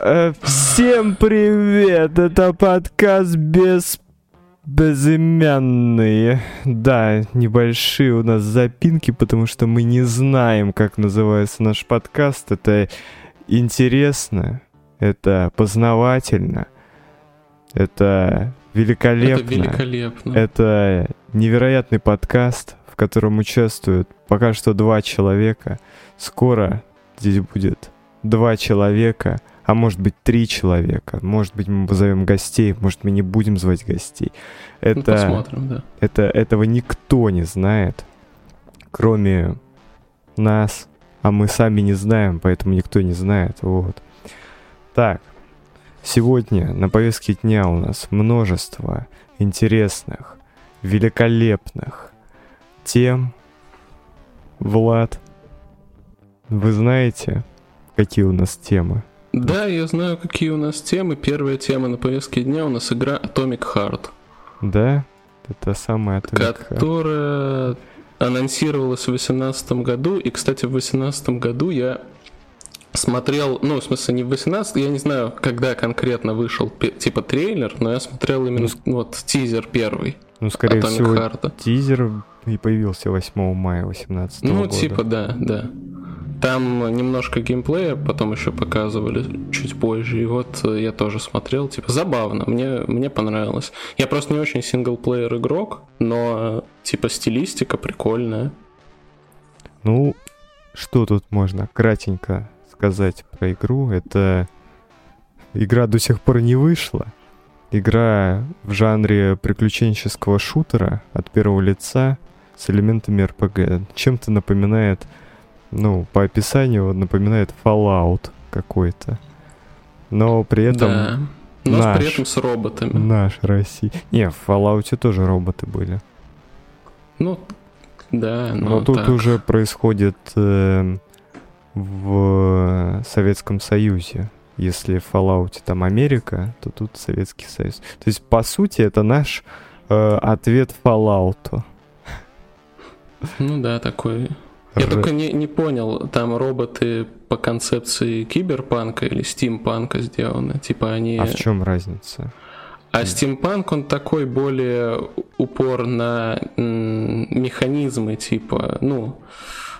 Э, Всем привет! Это подкаст без безымянные. Да, небольшие у нас запинки, потому что мы не знаем, как называется наш подкаст. Это интересно, это познавательно, это великолепно. Это великолепно. Это невероятный подкаст, в котором участвуют пока что два человека. Скоро здесь будет два человека, а может быть три человека. Может быть мы позовем гостей, может мы не будем звать гостей. Ну, Это, посмотрим, да. это, этого никто не знает, кроме нас, а мы сами не знаем, поэтому никто не знает. Вот. Так, сегодня на повестке дня у нас множество интересных, великолепных тем. Влад, вы знаете, какие у нас темы? Да, я знаю, какие у нас темы. Первая тема на повестке дня у нас игра Atomic Heart, Да? Это самая Atomic Heart. которая анонсировалась в 2018 году. И, кстати, в 2018 году я смотрел, ну, в смысле, не в 18, я не знаю, когда конкретно вышел, типа, трейлер, но я смотрел именно, вот, тизер первый Ну, скорее Atomic всего, Heart. тизер и появился 8 мая 18 Ну, года. типа, да, да. Там немножко геймплея потом еще показывали чуть позже. И вот э, я тоже смотрел. Типа, забавно. Мне, мне понравилось. Я просто не очень синглплеер игрок, но э, типа стилистика прикольная. Ну, что тут можно кратенько сказать про игру? Это игра до сих пор не вышла. Игра в жанре приключенческого шутера от первого лица с элементами RPG. Чем-то напоминает, ну, по описанию напоминает Fallout какой-то. Но при этом да. Но наш. при этом с роботами. наш Россия. Не, в Fallout тоже роботы были. Ну, да, ну Но тут так. уже происходит э, в Советском Союзе. Если в Fallout там Америка, то тут Советский Союз. То есть, по сути, это наш э, ответ Fallout. Ну да, такой. Я Р- только не, не понял, там роботы по концепции киберпанка или стимпанка сделаны. Типа они... А в чем разница? А стимпанк, он такой более упор на механизмы, типа, ну,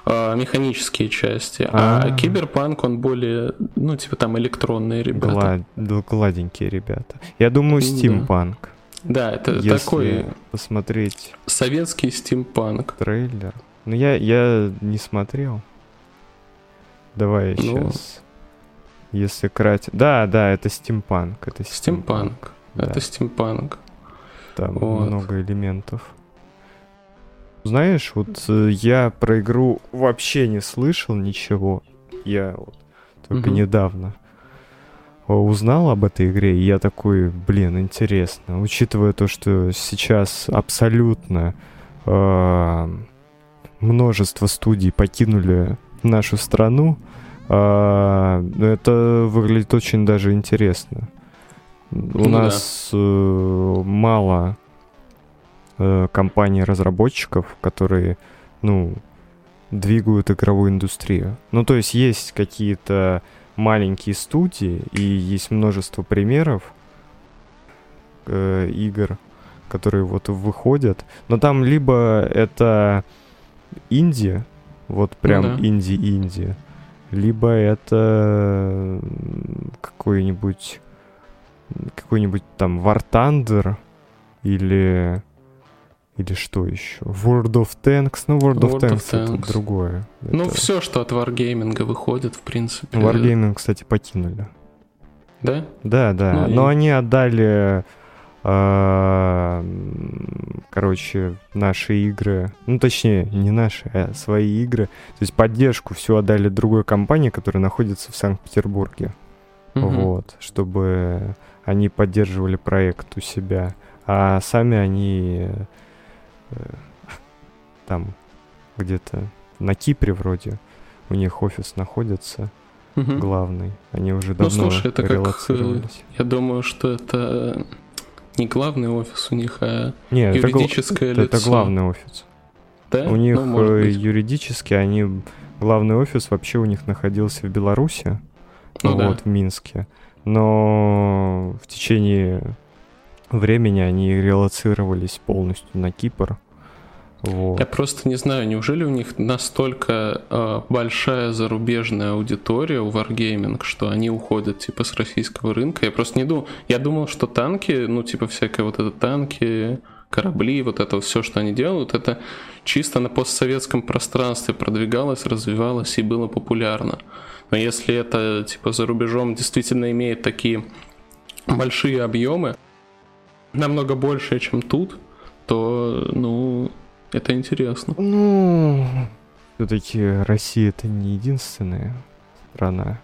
а, механические части. А, А. киберпанк, он более, ну, типа, там электронные ребята. Гла- да, гладенькие ребята. Я думаю, Да. стимпанк. Да, это Если такой посмотреть советский стимпанк. трейлер. Ну, я, я не смотрел. Давай Ну. сейчас. Если кратко. Да, да, это стимпанк. Это Стимпанк. Да. Это стимпанк. Там Вот. много элементов. Знаешь, вот э, я про игру вообще не слышал ничего. Я вот только Мгм. недавно э, узнал об этой игре, и я такой, блин, интересно. Учитывая то, что сейчас абсолютно э, множество студий покинули нашу страну, э, ну, это выглядит очень даже интересно. У Ну да. нас э, мало э, компаний-разработчиков, которые, ну, двигают игровую индустрию. Ну, то есть есть какие-то маленькие студии, и есть множество примеров э, игр, которые вот выходят. Но там либо это инди, вот прям да. инди-инди, либо это какой-нибудь какой-нибудь там War Thunder или или что еще? World of Tanks. Ну, World, of World of Tanks, это Tanks. другое. Ну, Это- все, что от Wargaming выходит, в принципе. Wargaming, кстати, покинули. Да? Да, да. Ну и- Но они отдали, короче, наши игры. Ну, точнее, не наши, а свои игры. То есть поддержку всю отдали другой компании, которая находится в Санкт-Петербурге. Мгм. Вот, чтобы они поддерживали проект у себя. А сами они э, там где-то на Кипре вроде у них офис находится Мгм. главный. Они уже Ну, давно слушай, это как, э. Я думаю, что это не главный офис у них, а Не, это, гла- юридическое это- лицо. это главный офис. Да? У них Ну, э, юридически они главный офис вообще у них находился в Беларуси, Ну вот, да. в Минске. Но в течение времени они релацировались полностью на Кипр. Вот. Я просто не знаю, неужели у них настолько э, большая зарубежная аудитория у Wargaming, что они уходят типа с российского рынка. Я просто не думал. Я думал, что танки, ну типа всякое вот это танки, корабли, вот это все, что они делают, это чисто на постсоветском пространстве продвигалось, развивалось и было популярно. Но если это типа за рубежом действительно имеет такие большие объемы, намного больше, чем тут, то, ну, это интересно. Ну, все-таки Россия это не единственная страна,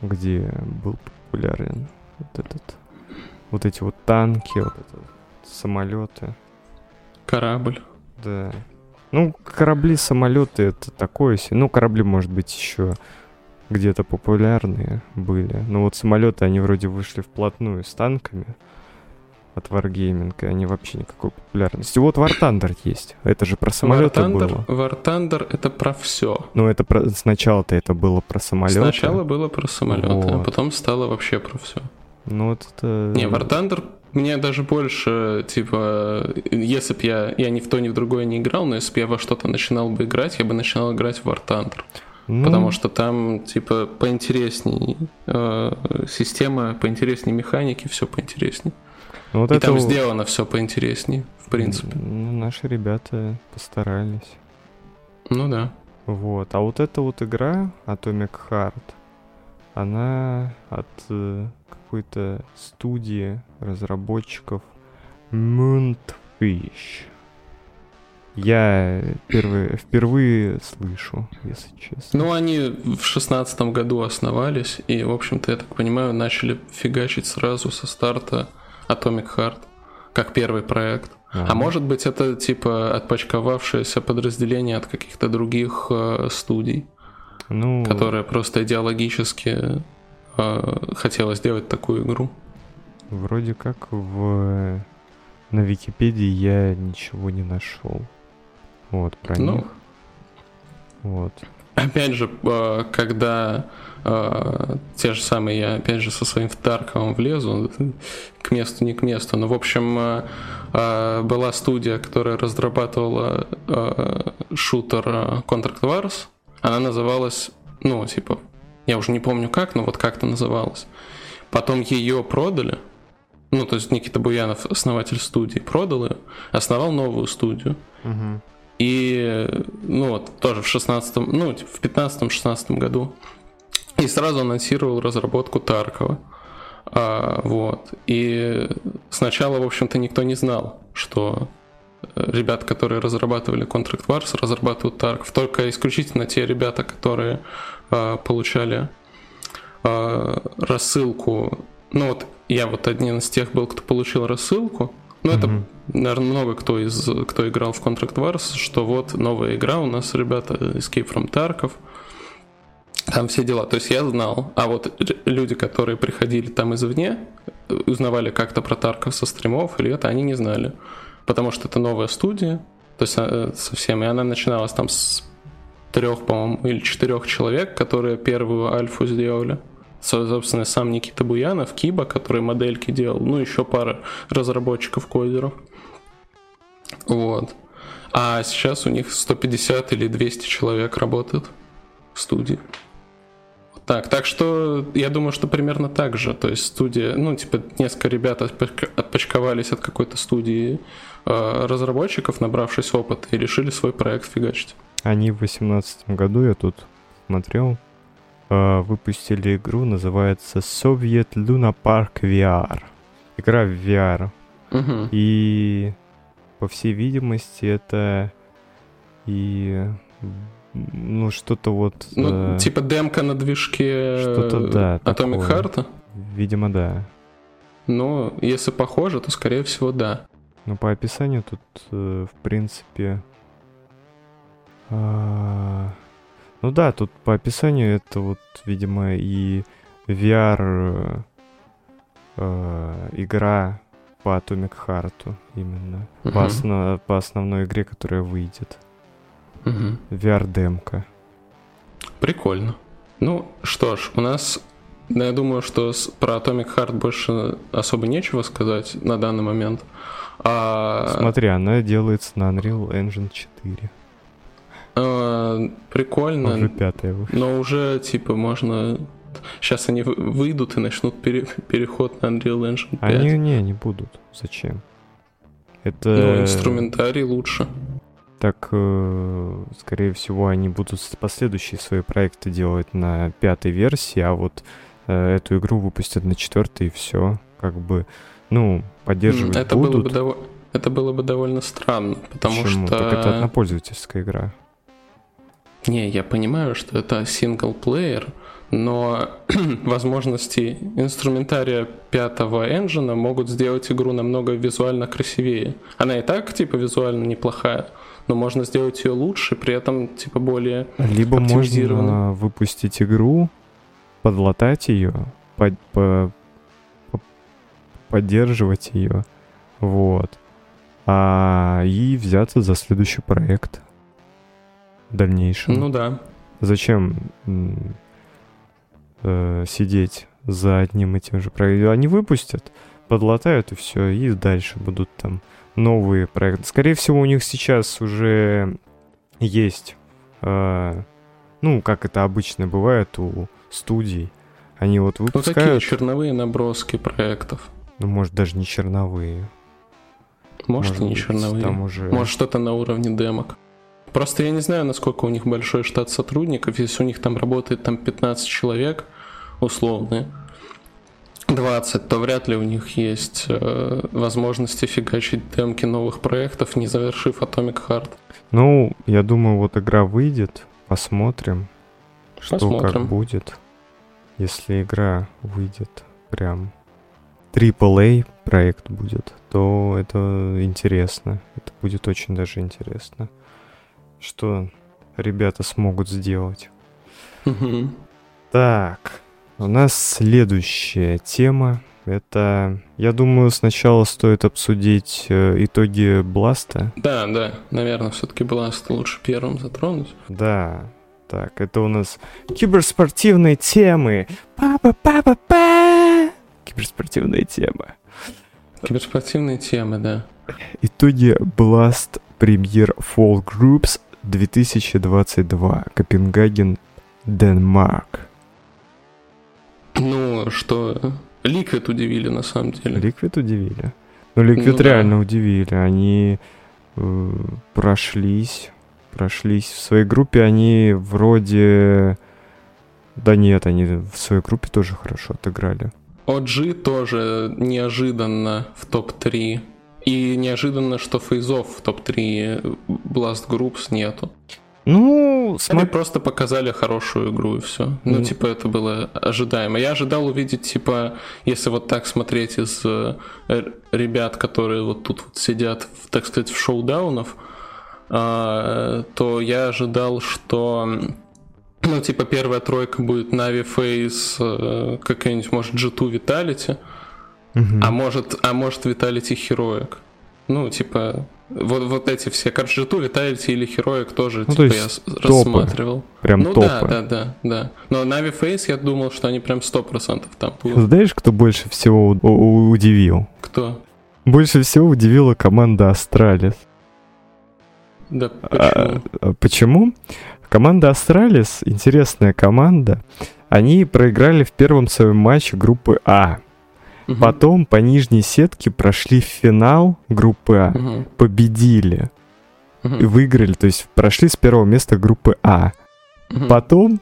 где был популярен вот этот, вот эти вот танки, вот это, самолеты. Корабль. Да. Ну, корабли, самолеты это такое себе. Ну, корабли, может быть, еще где-то популярные были. Но вот самолеты, они вроде вышли вплотную с танками от Wargaming, и они вообще никакой популярности. Вот War Thunder есть. Это же про самолеты War Thunder, было. War Thunder это про все. Ну, это про... сначала-то это было про самолеты. Сначала было про самолеты, а Вот. потом стало вообще про все. Ну, вот это... Не, War Thunder мне даже больше, типа, если бы я, я ни в то, ни в другое не играл, но если бы я во что-то начинал бы играть, я бы начинал играть в War Thunder. Ну, Потому что там, типа, поинтересней э, система, поинтересней механики, все поинтересней. Ну, вот И это там сделано все поинтересней, в принципе. Ну, наши ребята постарались. Ну да. Вот. А вот эта вот игра Atomic Heart, она от э, какой-то студии разработчиков Moonfish. Я первый, впервые слышу, если честно. Ну, они в шестнадцатом году основались, и, в общем-то, я так понимаю, начали фигачить сразу со старта Atomic Heart, как первый проект. А Ага. может быть, это типа отпочковавшееся подразделение от каких-то других э, студий, ну, которые просто идеологически э, хотела сделать такую игру. вроде как в на Википедии я ничего не нашел. Вот про Ну. них. Вот. Опять же, э, когда э, те же самые, я опять же со своим Тарковым влезу, к месту, не к месту, но в общем э, была студия, которая разрабатывала шутер Contract Wars, она называлась, ну, типа, я уже не помню как, но вот как-то называлась. Потом ее продали, ну, то есть Никита Буянов, основатель студии, продал ее, основал новую студию. Мгм. И, ну вот, тоже в 16 ну, типа в 15-16 году. И сразу анонсировал разработку Таркова. А, вот. И сначала, в общем-то, никто не знал, что э, ребята, которые разрабатывали Contract Wars, разрабатывают Тарков. Только исключительно те ребята, которые а, получали а, рассылку. Ну вот, я вот один из тех был, кто получил рассылку. Ну, это наверное, много кто из кто играл в Contract Wars, что вот новая игра у нас, ребята, Escape from Tarkov. Там все дела. То есть я знал. А вот люди, которые приходили там извне, узнавали как-то про Тарков со стримов или это, они не знали. Потому что это новая студия. То есть э, совсем. И она начиналась там с трех, по-моему, или четырех человек, которые первую альфу сделали. Со- Собственно, сам Никита Буянов, Киба, который модельки делал, ну, еще пара разработчиков кодеров. Вот. А сейчас у них 150 или 200 человек работает в студии. Так, так что я думаю, что примерно так же. То есть студия, ну, типа, несколько ребят отпочковались от какой-то студии э, разработчиков, набравшись опыта, и решили свой проект фигачить. Они в восемнадцатом году, я тут смотрел, выпустили игру, называется Soviet Luna Park VR. Игра в VR. Мгм. И, по всей видимости, это и ну что-то вот, Ну, э, типа демка на движке что-то, да, Atomic. Heart. видимо, да. Но если похоже, то скорее всего да. Но по описанию тут, э, в принципе... а, Ну да, тут по описанию это вот, видимо, и VR э, игра по Atomic Heart именно. По, Мгм. осно- по основной игре, которая выйдет. Мгм. VR-демка. Прикольно. Ну что ж, у нас Да, я думаю, что с, про Atomic Heart больше особо нечего сказать на данный момент. А... Смотри, она делается на Unreal Engine 4. А, прикольно. Уже пятая вышла. Но уже, типа, можно... Сейчас они выйдут и начнут пере... переход на Unreal Engine 5. Они не, не будут. Зачем? Это... Ну, инструментарий лучше. Так, э, скорее всего, они будут последующие свои проекты делать на пятой версии, а вот э, эту игру выпустят на четвертой и все. Как бы, ну, поддерживать это будут. Было бы дов... Это было бы довольно странно, потому Почему? что... Так это однопользовательская игра. Не, я понимаю, что это синглплеер, но возможности инструментария пятого энджина могут сделать игру намного визуально красивее. Она и так, типа, визуально неплохая, но можно сделать ее лучше, при этом, типа, более Либо можно выпустить игру, подлатать ее, под, по, по, поддерживать ее, вот, а, и взяться за следующий проект дальнейшем. Ну да. Зачем э, сидеть за одним и тем же проектом? Они выпустят, подлатают и все, и дальше будут там новые проекты. Скорее всего, у них сейчас уже есть, э, ну, как это обычно бывает у студий, они вот выпускают... Ну, такие черновые наброски проектов. Ну, может, даже не черновые. Может, может и не черновые. Там уже... Может, что-то на уровне демок. Просто я не знаю, насколько у них большой штат сотрудников. Если у них там работает там 15 человек, условные, 20, то вряд ли у них есть э, возможности фигачить демки новых проектов, не завершив Atomic Heart. Ну, я думаю, вот игра выйдет, посмотрим, что посмотрим. как будет. Если игра выйдет прям AAA проект будет, то это интересно. Это будет очень даже интересно что ребята смогут сделать. Так, у нас следующая тема. Это, я думаю, сначала стоит обсудить э, итоги Бласта. Да, да, наверное, все-таки Бласт лучше первым затронуть. Да, так, это у нас киберспортивные темы. Папа, папа, па! Киберспортивная тема. Киберспортивные темы, да. Итоги Blast Premier Fall Groups 2022. Копенгаген, Denmark. Ну, что... Liquid удивили, на самом деле. Liquid удивили. Ну, Liquid ну, реально да. удивили. Они э, прошлись, прошлись. В своей группе они вроде... Да нет, они в своей группе тоже хорошо отыграли. OG тоже неожиданно в топ-3 и неожиданно, что фейзов в топ-3 Blast Groups нету. Ну, смотри, просто показали хорошую игру и все. Ну, mm. типа, это было ожидаемо. Я ожидал увидеть, типа, если вот так смотреть из э, ребят, которые вот тут вот сидят, так сказать, в шоудаунов, э, то я ожидал, что ну, типа, первая тройка будет Navi Face, э, какая-нибудь, может, G2 Vitality. Угу. А может, а может Vitality Heroic. Ну, типа, вот, вот эти все. G2, Vitality или Heroic тоже, ну, типа, я топы. рассматривал. Прям ну, топы. да, да, да, да. Но Navi, FaZe я думал, что они прям 100% там будут. Знаешь, кто больше всего удивил? Кто? Больше всего удивила команда Astralis. Да, почему? А, а, почему? Команда Astralis, интересная команда, они проиграли в первом своем матче группы А. Угу. Потом по нижней сетке прошли в финал группы А, угу. победили угу. выиграли, то есть прошли с первого места группы А. Угу. Потом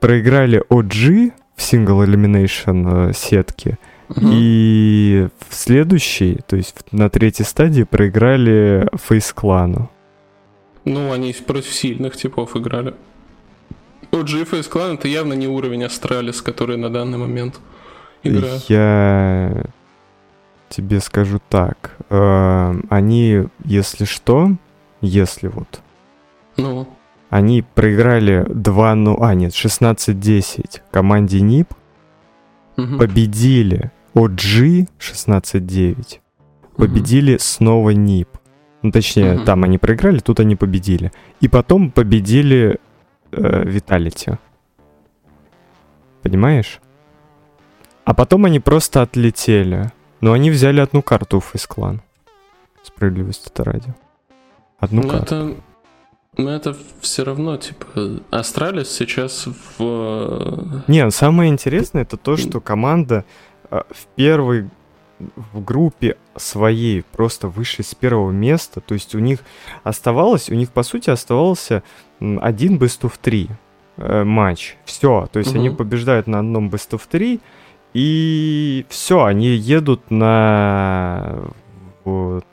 проиграли OG в Single Elimination э, сетке. Угу. И в следующей, то есть на третьей стадии проиграли Фейс Клану. Ну, они против сильных типов играли. OG и FaZe Clan это явно не уровень Astralis, который на данный момент игра. Я тебе скажу так. Э, они, если что, если вот... Ну? Они проиграли 2, ну, а нет, 16-10 команде NIP. Угу. Победили OG 16-9. Победили угу. снова NIP. Ну, точнее, угу. там они проиграли, тут они победили. И потом победили э, Vitality. Понимаешь? А потом они просто отлетели. Но они взяли одну карту Clan. Справедливость это ради. Одну Ну, карту. это, ну, это все равно, типа, Astralis сейчас в... э, Не, самое интересное это то, что команда э, в первой в группе своей просто вышли с первого места. То есть у них оставалось, у них по сути оставался один best of 3 э, матч. Все. То есть они Мгм. побеждают на одном best of 3. И все, они едут на вот,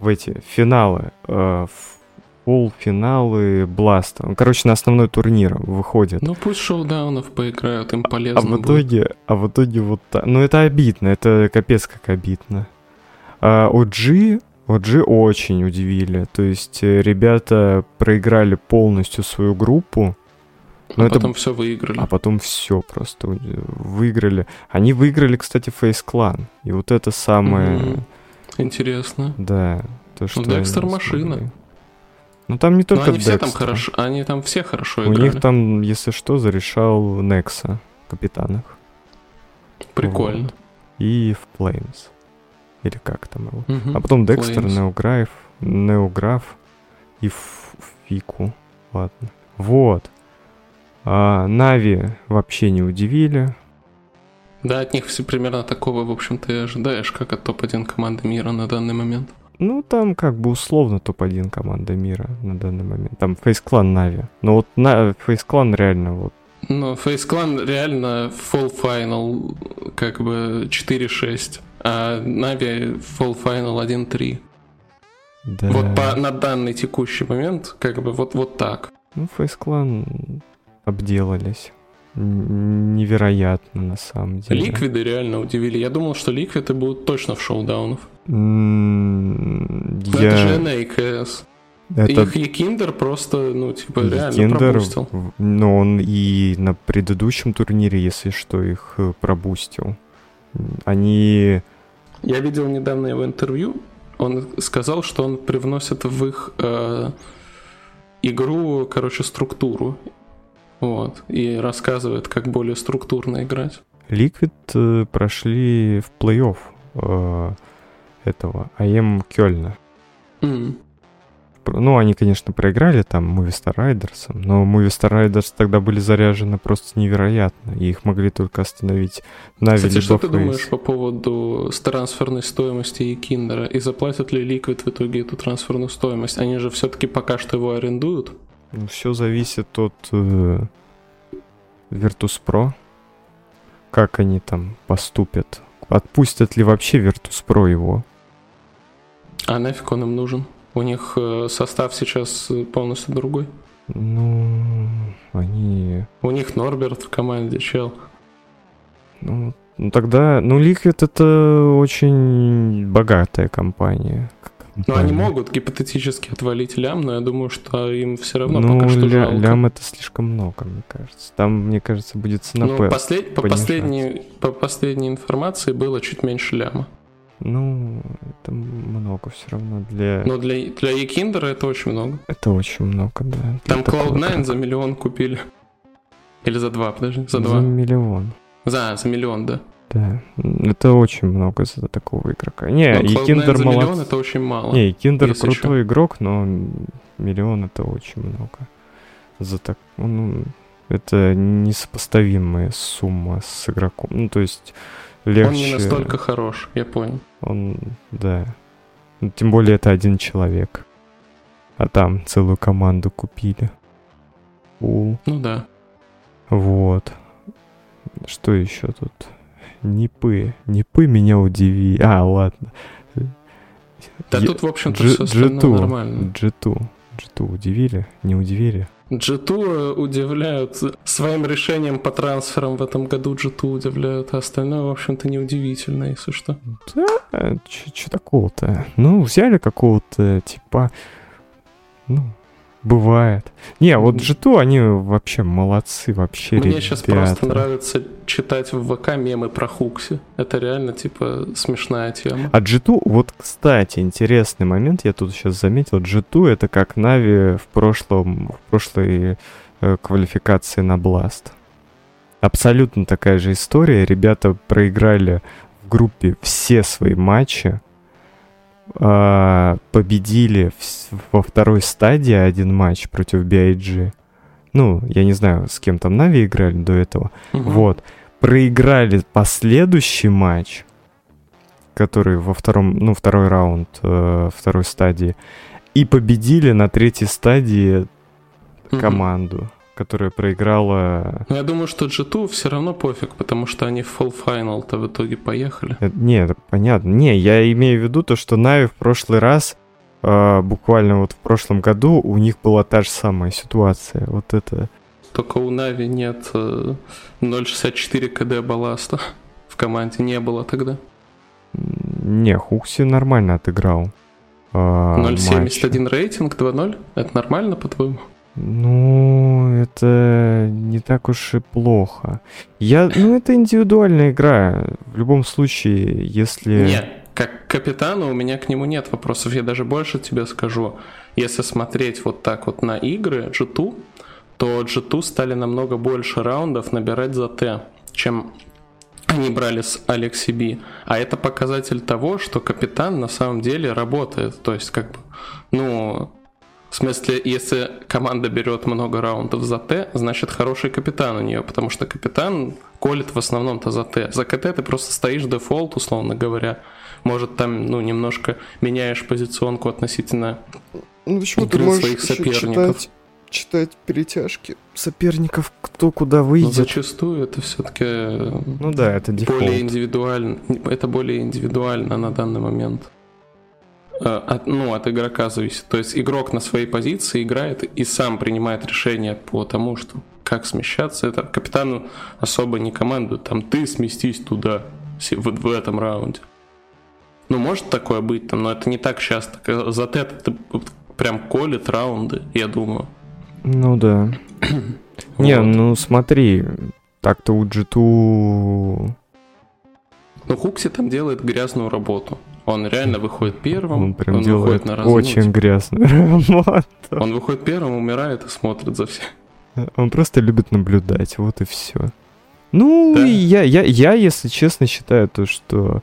в эти финалы, э, в полуфиналы Бласта. Короче, на основной турнир выходят. Ну, пусть шоудаунов поиграют, им А полезно в будет. итоге, а в итоге вот так. Ну это обидно, это капец как обидно. А OG, OG очень удивили. То есть э, ребята проиграли полностью свою группу, А ну, это- потом все выиграли. а потом все просто у- выиграли. Они выиграли, кстати, Face Clan. И вот это самое, Мгм. Интересно. да, то, что они Декстер машина. смогли. Ну там не Но только они все там Декстер. хорошо, они там все хорошо У играли. них там, если что, зарешал Некса, капитан их. Прикольно. Вот. И в Flames. Или как там его. Мгм. А потом Декстер. Неограф, Неограф и Фику. Ладно. Вот. А, Нави вообще не удивили. Да, от них все примерно такого, в общем-то, и ожидаешь, как от топ-1 команды мира на данный момент. Ну, там как бы условно топ-1 команда мира на данный момент. Там Фейс Клан Нави. Но вот на Фейс Клан реально вот. Но Face Clan реально Fall Final как бы 4-6, а Navi Fall Final 1-3. Да. Вот по, на данный текущий момент, как бы вот, вот так. Ну, Фейс Клан обделались. Невероятно, на самом деле. Ликвиды реально удивили. Я думал, что ликвиды будут точно в шоудаунах. М, Но Это же Я... NAKS. Это Их Якиндер просто, ну, типа, реально Киндер, пропустил. но он и на предыдущем турнире, если что, их э, пробустил. Они... Я видел недавно его интервью. Он сказал, что он привносит в их э, игру, короче, структуру. Вот. И рассказывает, как более структурно играть. Liquid э, прошли в плей-офф э, этого АМ Кёльна. Пр- Ну, они, конечно, проиграли там Movistar Riders, но Movistar Riders тогда были заряжены просто невероятно, и их могли только остановить Нави Кстати, что ты думаешь по поводу трансферной стоимости Якиндера? И заплатят ли Liquid в итоге эту трансферную стоимость? Они же все-таки пока что его арендуют. Все зависит от э, Virtus.pro, как они там поступят. Отпустят ли вообще Virtus.pro его? А нафиг он им нужен? У них э, состав сейчас э, полностью другой. Ну, они... У них Норберт в команде, чел. Ну, ну тогда... Ну, Liquid это очень богатая компания. Но они могут гипотетически отвалить лям, но я думаю, что им все равно ну, пока что ля- жалко. лям это слишком много, мне кажется. Там, мне кажется, будет цена Ну, П. послед- по, последней, по последней информации было чуть меньше ляма. Ну, это много все равно для... Но для, для Якиндера это очень много. Это очень много, да. Там такого Cloud9 игрока. за миллион купили. Или за два, подожди, за За два. миллион. За, за миллион, да. Да, это очень много за такого игрока. Не, Но и Cloud9 Киндер за миллион молодец. это очень мало. Не, и Киндер крутой игрок, но миллион это очень много. За так, ну, это несопоставимая сумма с игроком. Ну, то есть легче. Он не настолько хорош, я понял. Он, да. Ну, Тем более это один человек. А там целую команду купили. У, Ну да. вот. Что еще тут? Нипы. Нипы меня удивили. А, ладно. Да Я- тут, в общем-то, G- все остальное G2. нормально. G2. G2 удивили? Не удивили? G2 удивляют своим решением по трансферам в этом году G2 удивляют, а остальное, в общем-то, неудивительно, если что. А, Че такого-то? Ну, взяли какого-то типа... Ну, бывает. Не, вот G2, они вообще молодцы, вообще Мне сейчас просто ребята. нравится читать в ВК мемы про Хукси. Это реально, типа, смешная тема. А G2, вот, кстати, интересный момент, я тут сейчас заметил, G2 это как Нави в прошлом, в прошлой э, квалификации на Blast. абсолютно такая же история. Ребята проиграли в группе все свои матчи, победили в, во второй стадии один матч против BIG. Ну, я не знаю, с кем там Нави играли до этого. Угу. Вот. Проиграли последующий матч, который во втором, ну, второй раунд э, второй стадии. И победили на третьей стадии команду. Угу которая проиграла... Ну, я думаю, что G2 все равно пофиг, потому что они в Full Final-то в итоге поехали. Э, нет, понятно. Не, я имею в виду то, что Нави в прошлый раз, э, буквально вот в прошлом году, у них была та же самая ситуация. Вот это... Только у Нави нет э, 0.64 КД балласта в команде. Не было тогда. Не, Хукси нормально отыграл. Э, 0.71 рейтинг, 2.0? Это нормально, по-твоему? Ну, это не так уж и плохо. Я, ну, это индивидуальная игра. В любом случае, если... Нет, как капитана у меня к нему нет вопросов. Я даже больше тебе скажу. Если смотреть вот так вот на игры G2, то G2 стали намного больше раундов набирать за Т, чем они брали с Алекси Би. А это показатель того, что капитан на самом деле работает. То есть, как бы, ну, в смысле, если команда берет много раундов за Т, значит хороший капитан у нее, потому что капитан колет в основном-то за Т. За КТ ты просто стоишь дефолт, условно говоря. Может, там, ну, немножко меняешь позиционку относительно ну, почему ты можешь своих соперников. Читать, читать перетяжки соперников, кто куда выйдет. Но зачастую это все-таки ну да, это дефолт. более индивидуально. Это более индивидуально на данный момент. Э, от, ну, от игрока зависит. То есть игрок на своей позиции играет и сам принимает решение по тому, что как смещаться. Это капитану особо не командует. Там ты сместись туда в, в этом раунде. Ну, может такое быть, там, но это не так часто. За это прям колет раунды, я думаю. Ну да. Не, ну смотри, так-то у G2... Ну, Хукси там делает грязную работу. Он реально выходит первым, он, прям он выходит на. Очень грязную работу. Он выходит первым, умирает и смотрит за всем. Он просто любит наблюдать, вот и все. Ну, да. я, я, я, если честно, считаю то, что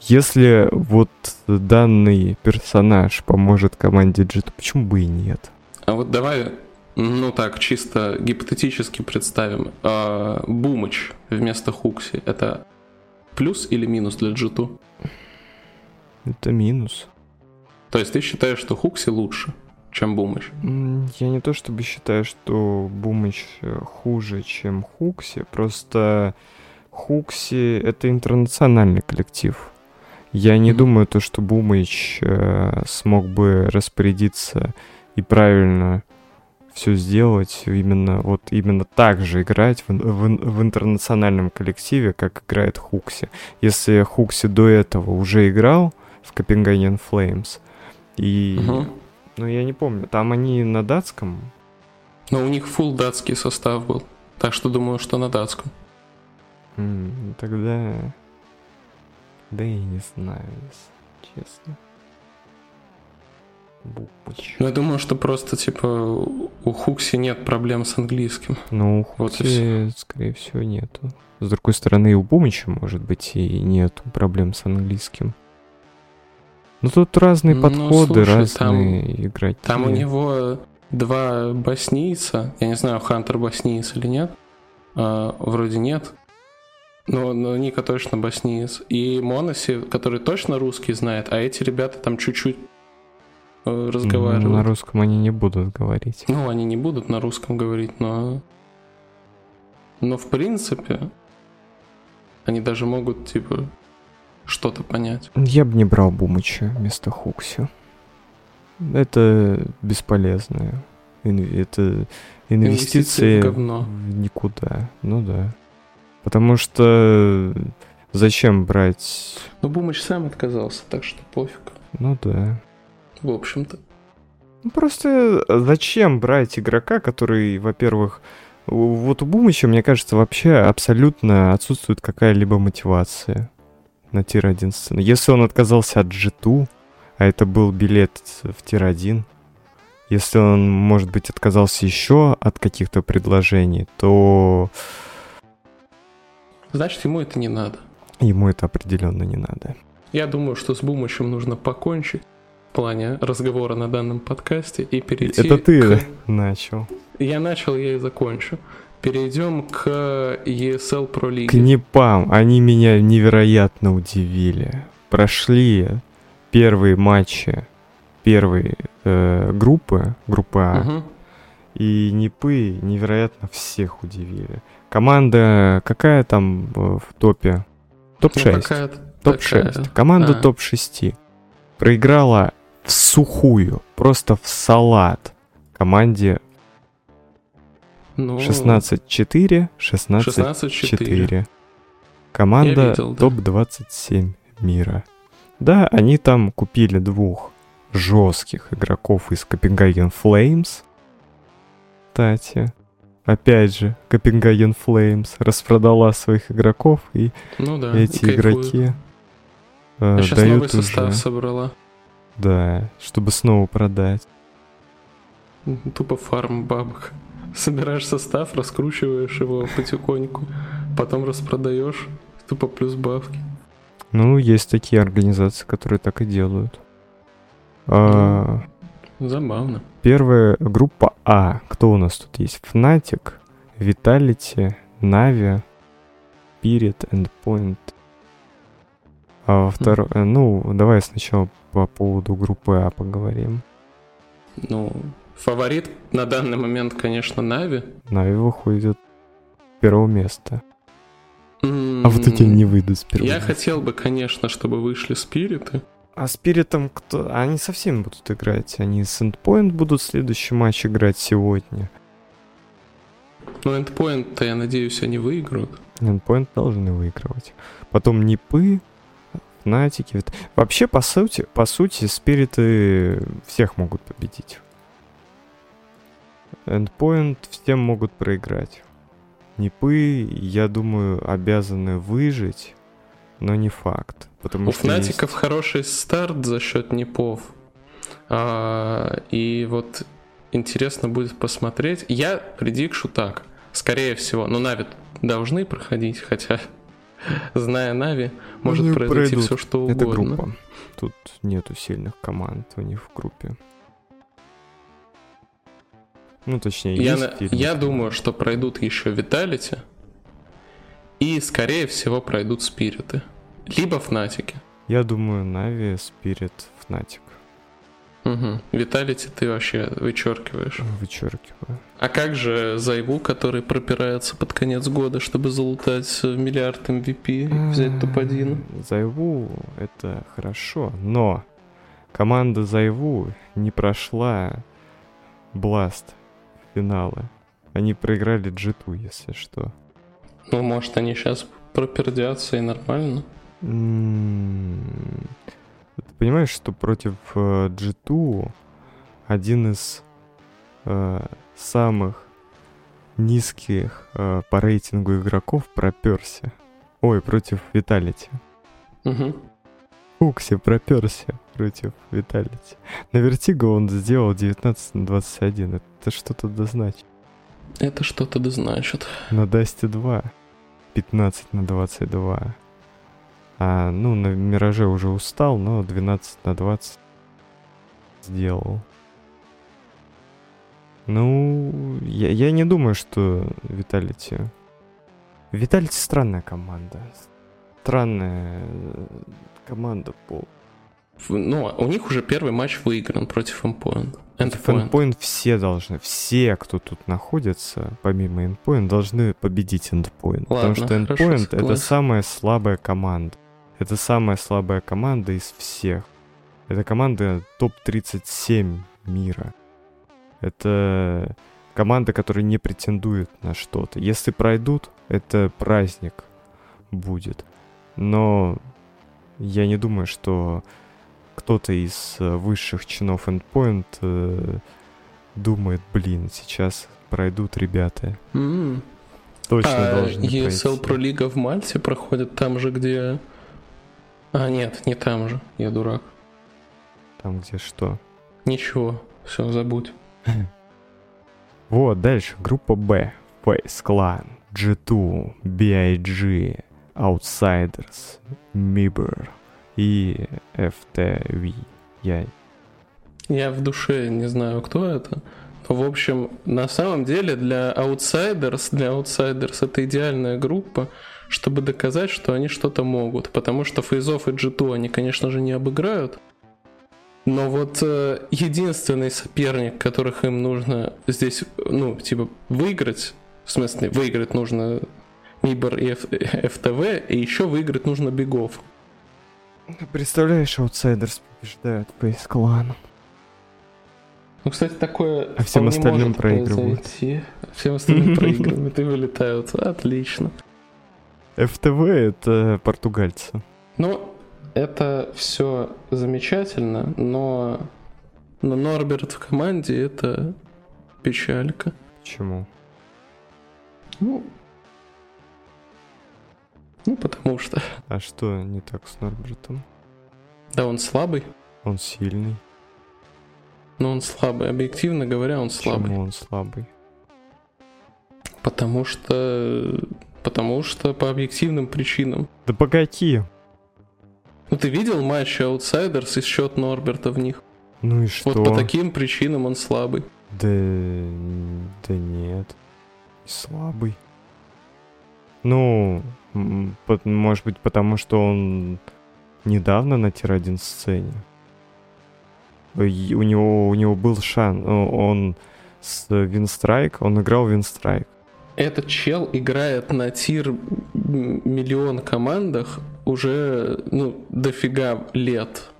если вот данный персонаж поможет команде G, то почему бы и нет? А вот давай, ну так, чисто гипотетически представим. А, Бумыч вместо Хукси — это плюс или минус для G2? Это минус. То есть ты считаешь, что Хукси лучше, чем Бумыч? Я не то чтобы считаю, что Бумыч э, хуже, чем Хукси, просто Хукси — это интернациональный коллектив. Я не mm-hmm. думаю, то, что Бумыч э, смог бы распорядиться и правильно все сделать, именно вот именно так же играть в, в, в интернациональном коллективе, как играет Хукси. Если Хукси до этого уже играл, в Копенгаген Флеймс. И, угу. ну, я не помню, там они на датском? Ну, у них full датский состав был, так что думаю, что на датском. Mm, тогда... Да я не знаю, честно. Буквоч. Ну, я думаю, что просто, типа, у Хукси нет проблем с английским. Ну, у Хукси, вот скорее всего, нету. С другой стороны, и у Бумича, может быть, и нету проблем с английским. Ну тут разные ну, подходы, слушай, разные там, игроки. Там у него два боснийца. Я не знаю, Хантер боснийц или нет. А, вроде нет. Но, но Ника точно боснийц. И Моноси, который точно русский знает, а эти ребята там чуть-чуть э, разговаривают. Ну, на русском они не будут говорить. Ну, они не будут на русском говорить, но... Но в принципе, они даже могут, типа, что-то понять. Я бы не брал Бумыча вместо Хукси. Это бесполезно. Это инвестиции, инвестиции в, в никуда. Ну да. Потому что зачем брать... Ну, Бумыч сам отказался, так что пофиг. Ну да. В общем-то. Ну, просто зачем брать игрока, который, во-первых, вот у Бумыча, мне кажется, вообще абсолютно отсутствует какая-либо мотивация на tier-1 сцену. Если он отказался от G2, а это был билет в tier-1, если он, может быть, отказался еще от каких-то предложений, то Значит, ему это не надо. Ему это определенно не надо. Я думаю, что с Бумычем нужно покончить в плане разговора на данном подкасте и перейти Это ты к... начал. Я начал, я и закончу. Перейдем к ESL Pro League. К НИПам. Они меня невероятно удивили. Прошли первые матчи первой э, группы, группы А, Мгм. и НИПы невероятно всех удивили. Команда какая там э, в топе? Ну, Топ-6. какая-то Топ-6. такая. Команда А. топ-6. Проиграла в сухую, просто в салат команде Ну, 16-4, 16-4. 16-4. Команда видел, да. топ-27 мира. Да, они там купили двух жестких игроков из Copenhagen Flames. Кстати, опять же, Copenhagen Flames распродала своих игроков, и Ну да. эти кайфуют. игроки э, Я сейчас новый дают состав уже, собрала. да, чтобы снова продать. Тупо фарм бабок. Собираешь состав, раскручиваешь его потихоньку, потом распродаешь, тупо плюс бабки. Ну, есть такие организации, которые так и делают. А, Забавно. Первая группа А. Кто у нас тут есть? Fnatic, Vitality, Na'Vi, Spirit, Endpoint. А во э, Ну, давай сначала по поводу группы А поговорим. Ну, фаворит на данный момент, конечно, Нави. Na'Vi выходит с первого места. А вот эти не выйдут с первого Я места. хотел бы, конечно, чтобы вышли спириты. А Спиритом кто? Они со всеми будут играть. Они с Endpoint будут следующий матч играть сегодня. Но Endpoint-то, я надеюсь, они выиграют. Endpoint должны выигрывать. Потом Нипы, Фнатики. Вообще, по сути, по сути, спириты всех могут победить. Endpoint всем могут проиграть. Нипы, я думаю, обязаны выжить, но не факт. Потому У что есть- Фнатиков хороший старт за счет непов. А, и вот интересно будет посмотреть. Я предикшу так. Скорее всего, ну Navi должны проходить, хотя, зная Navi, может произойти пройдут. все что Это угодно. группа. Тут нету сильных команд у них в группе. Ну, точнее, Я, есть я думаю, что пройдут еще Vitality. И, скорее всего, пройдут Спириты. Либо Фнатики. Я думаю, Navi, Spirit, Фнатик. Угу. Виталити ты вообще вычеркиваешь. Вычеркиваю. А как же Зайву, который пропирается под конец года, чтобы залутать миллиард MVP и взять топ-1? Зайву это хорошо, но команда Зайву не прошла Бласт финала. Они проиграли Джиту, если что. Ну, может, они сейчас пропердятся и нормально. М, Ты понимаешь, что против э, G2 один из э, самых низких э, по рейтингу игроков проперся. Ой, против Виталити. Угу. Фукси проперся против Виталити. На Вертиго он сделал 19 на 21. Это что-то да значит. Это что-то да значит. На Дасте 2 15 на 22. А, ну, на Мираже уже устал, но 12 на 20 сделал. Ну, я, я не думаю, что Виталити... Виталити странная команда. Странная э, команда по... Ну, у них уже первый матч выигран против Endpoint. Endpoint. Endpoint все должны, все, кто тут находится, помимо Endpoint, должны победить Endpoint. потому Ладно, что хорошо, Endpoint это согласен. самая слабая команда. Это самая слабая команда из всех. Это команда топ-37 мира. Это команда, которая не претендует на что-то. Если пройдут, это праздник будет. Но я не думаю, что кто-то из э, высших чинов Endpoint э, думает, блин, сейчас пройдут ребята. М. Точно А должны ESL пройти. Pro Лига в Мальте проходит там же, где... А, нет, не там же. Я дурак. Там, где что. Ничего, все, забудь. Вот, дальше, группа Б. Face Clan, G2, BIG, Outsiders, Mibber и FTV. Я Я в душе не знаю, кто это. В общем, на самом деле для Outsiders, для Outsiders это идеальная группа, чтобы доказать, что они что-то могут. Потому что Фейзов и G2 они, конечно же, не обыграют. Но вот э, единственный соперник, которых им нужно здесь, ну, типа, выиграть, в смысле, выиграть нужно Мибор и F- FTV, и еще выиграть нужно Бегов. Представляешь, Outsiders побеждают Face Clan. Ну, кстати, такое А всем остальным проигрывают. произойти. Всем остальным проигрывают и вылетают. Отлично. FTV это португальцы. Ну, это все замечательно, но, но Норберт в команде это печалька. Почему? Ну, ну, потому что, А что не так с Норбертом? да, он слабый, Он сильный. но он слабый. Объективно говоря, он слабый. Почему он слабый? Потому что, потому что по объективным причинам. Да погоди. Ну, ты видел матчи Outsiders и счет Норберта в них? Ну и что? Вот по таким причинам он слабый. Да, да нет. Слабый. Ну, может быть, потому что он недавно на tier-1 сцене. У него, у него был шанс. Он с Winstrike, он играл Winstrike. Этот чел играет на tier миллион командах уже, ну, дофига лет.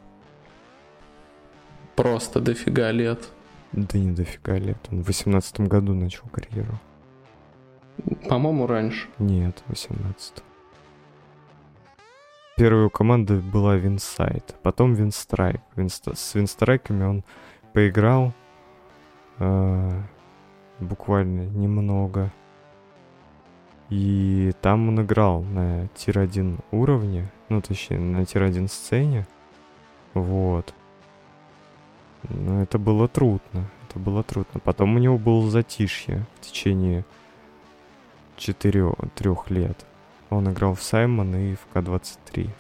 Просто дофига лет. Да не дофига лет. Он в 18 году начал карьеру. По-моему, раньше. Нет, 18 Первой у команды была Винсайт, потом Winstrike. Винста- С Винстрайками он поиграл э, буквально немного. И там он играл на tier-1 уровне, ну точнее на tier-1 сцене. Вот. Но это было трудно. Это было трудно. Потом у него было затишье в течение четырех лет. Он играл в Syman и в K-23.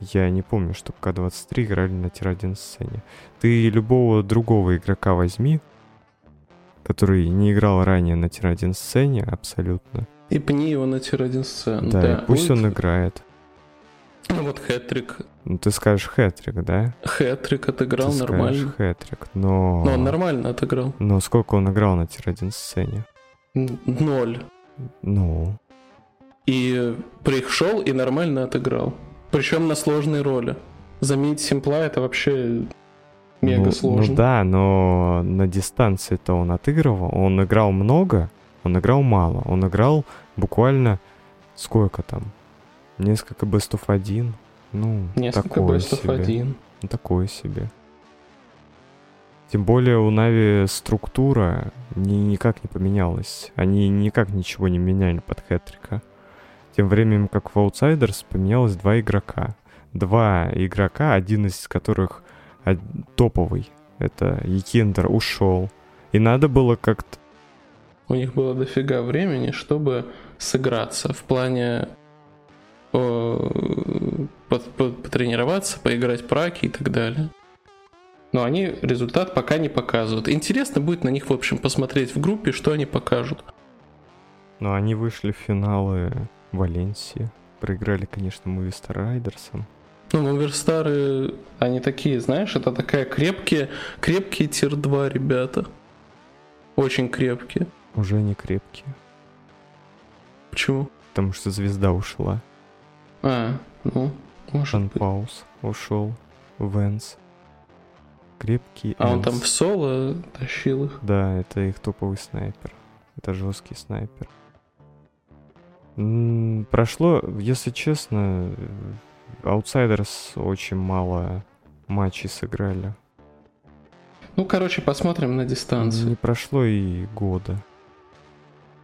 Я не помню, что в K-23 играли на tier-1 сцене. Ты любого другого игрока возьми, который не играл ранее на tier-1 сцене абсолютно. И пни его на tier-1 сцену. да, и пусть вот- он играет. Ну вот headtr1ck. Ну, ты скажешь headtr1ck, да? Headtr1ck отыграл ты нормально. скажешь headtr1ck, но... Но он нормально отыграл. Но сколько он играл на tier-1 сцене? Ноль. Ну, И пришел и нормально отыграл. Причем на сложной роли. Заменить симпла это вообще мега ну, сложно. Ну да, но на дистанции-то он отыгрывал. Он играл много, он играл мало. Он играл буквально сколько там? Несколько бестов один. Ну, Несколько такое бестов себе. один. Ну, Такое себе. Тем более у Нави структура ни, никак не поменялась. Они никак ничего не меняли под хэтрика. Тем временем, как в Outsiders, поменялось два игрока. Два игрока, один из которых топовый. Это Якендер ушел. И надо было как-то... У них было дофига времени, чтобы сыграться в плане о, по- по- потренироваться, поиграть праки и так далее. Но они результат пока не показывают. Интересно будет на них, в общем, посмотреть в группе, что они покажут. Но они вышли в финалы Валенсии. Проиграли, конечно, Мувистар Райдерсом. Ну, Моверстары, они такие, знаешь, это такая крепкие, крепкие тир-2 ребята. Очень крепкие. Уже не крепкие. Почему? Потому что звезда ушла. А, ну, может быть. Паус ушел. Венс. Крепкий А он там в соло тащил их. Да, это их топовый снайпер. Это жесткий снайпер. Прошло, если честно, Outsiders очень мало матчей сыграли. Ну, короче, посмотрим на дистанции. Не прошло и года.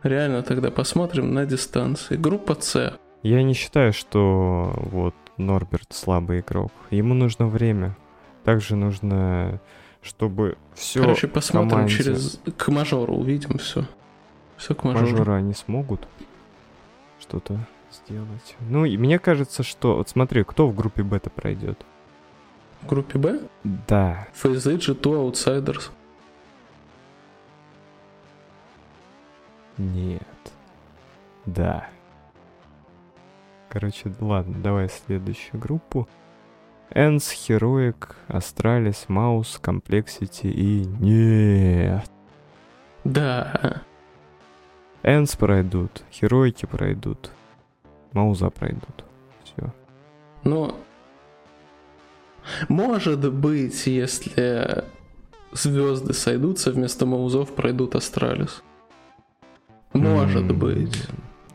Реально тогда посмотрим на дистанции. Группа С. Я не считаю, что вот Норберт слабый игрок. Ему нужно время. Также нужно, чтобы все Короче, посмотрим команде. через... К мажору увидим все. Все к мажору. Мажора они смогут что-то сделать. Ну, и мне кажется, что... Вот смотри, кто в группе бета пройдет? В группе Б? Да. FaZe, G2, Outsiders. Нет. Да. Короче, ладно, давай следующую группу. ENCE, Heroic, Astralis, MOUZ, Complexity и... Нет. Да. ENCE пройдут, Херойки пройдут, Мауза пройдут. Все. Ну, может быть, если звезды сойдутся, вместо Маузов пройдут Astralis. Может М, быть.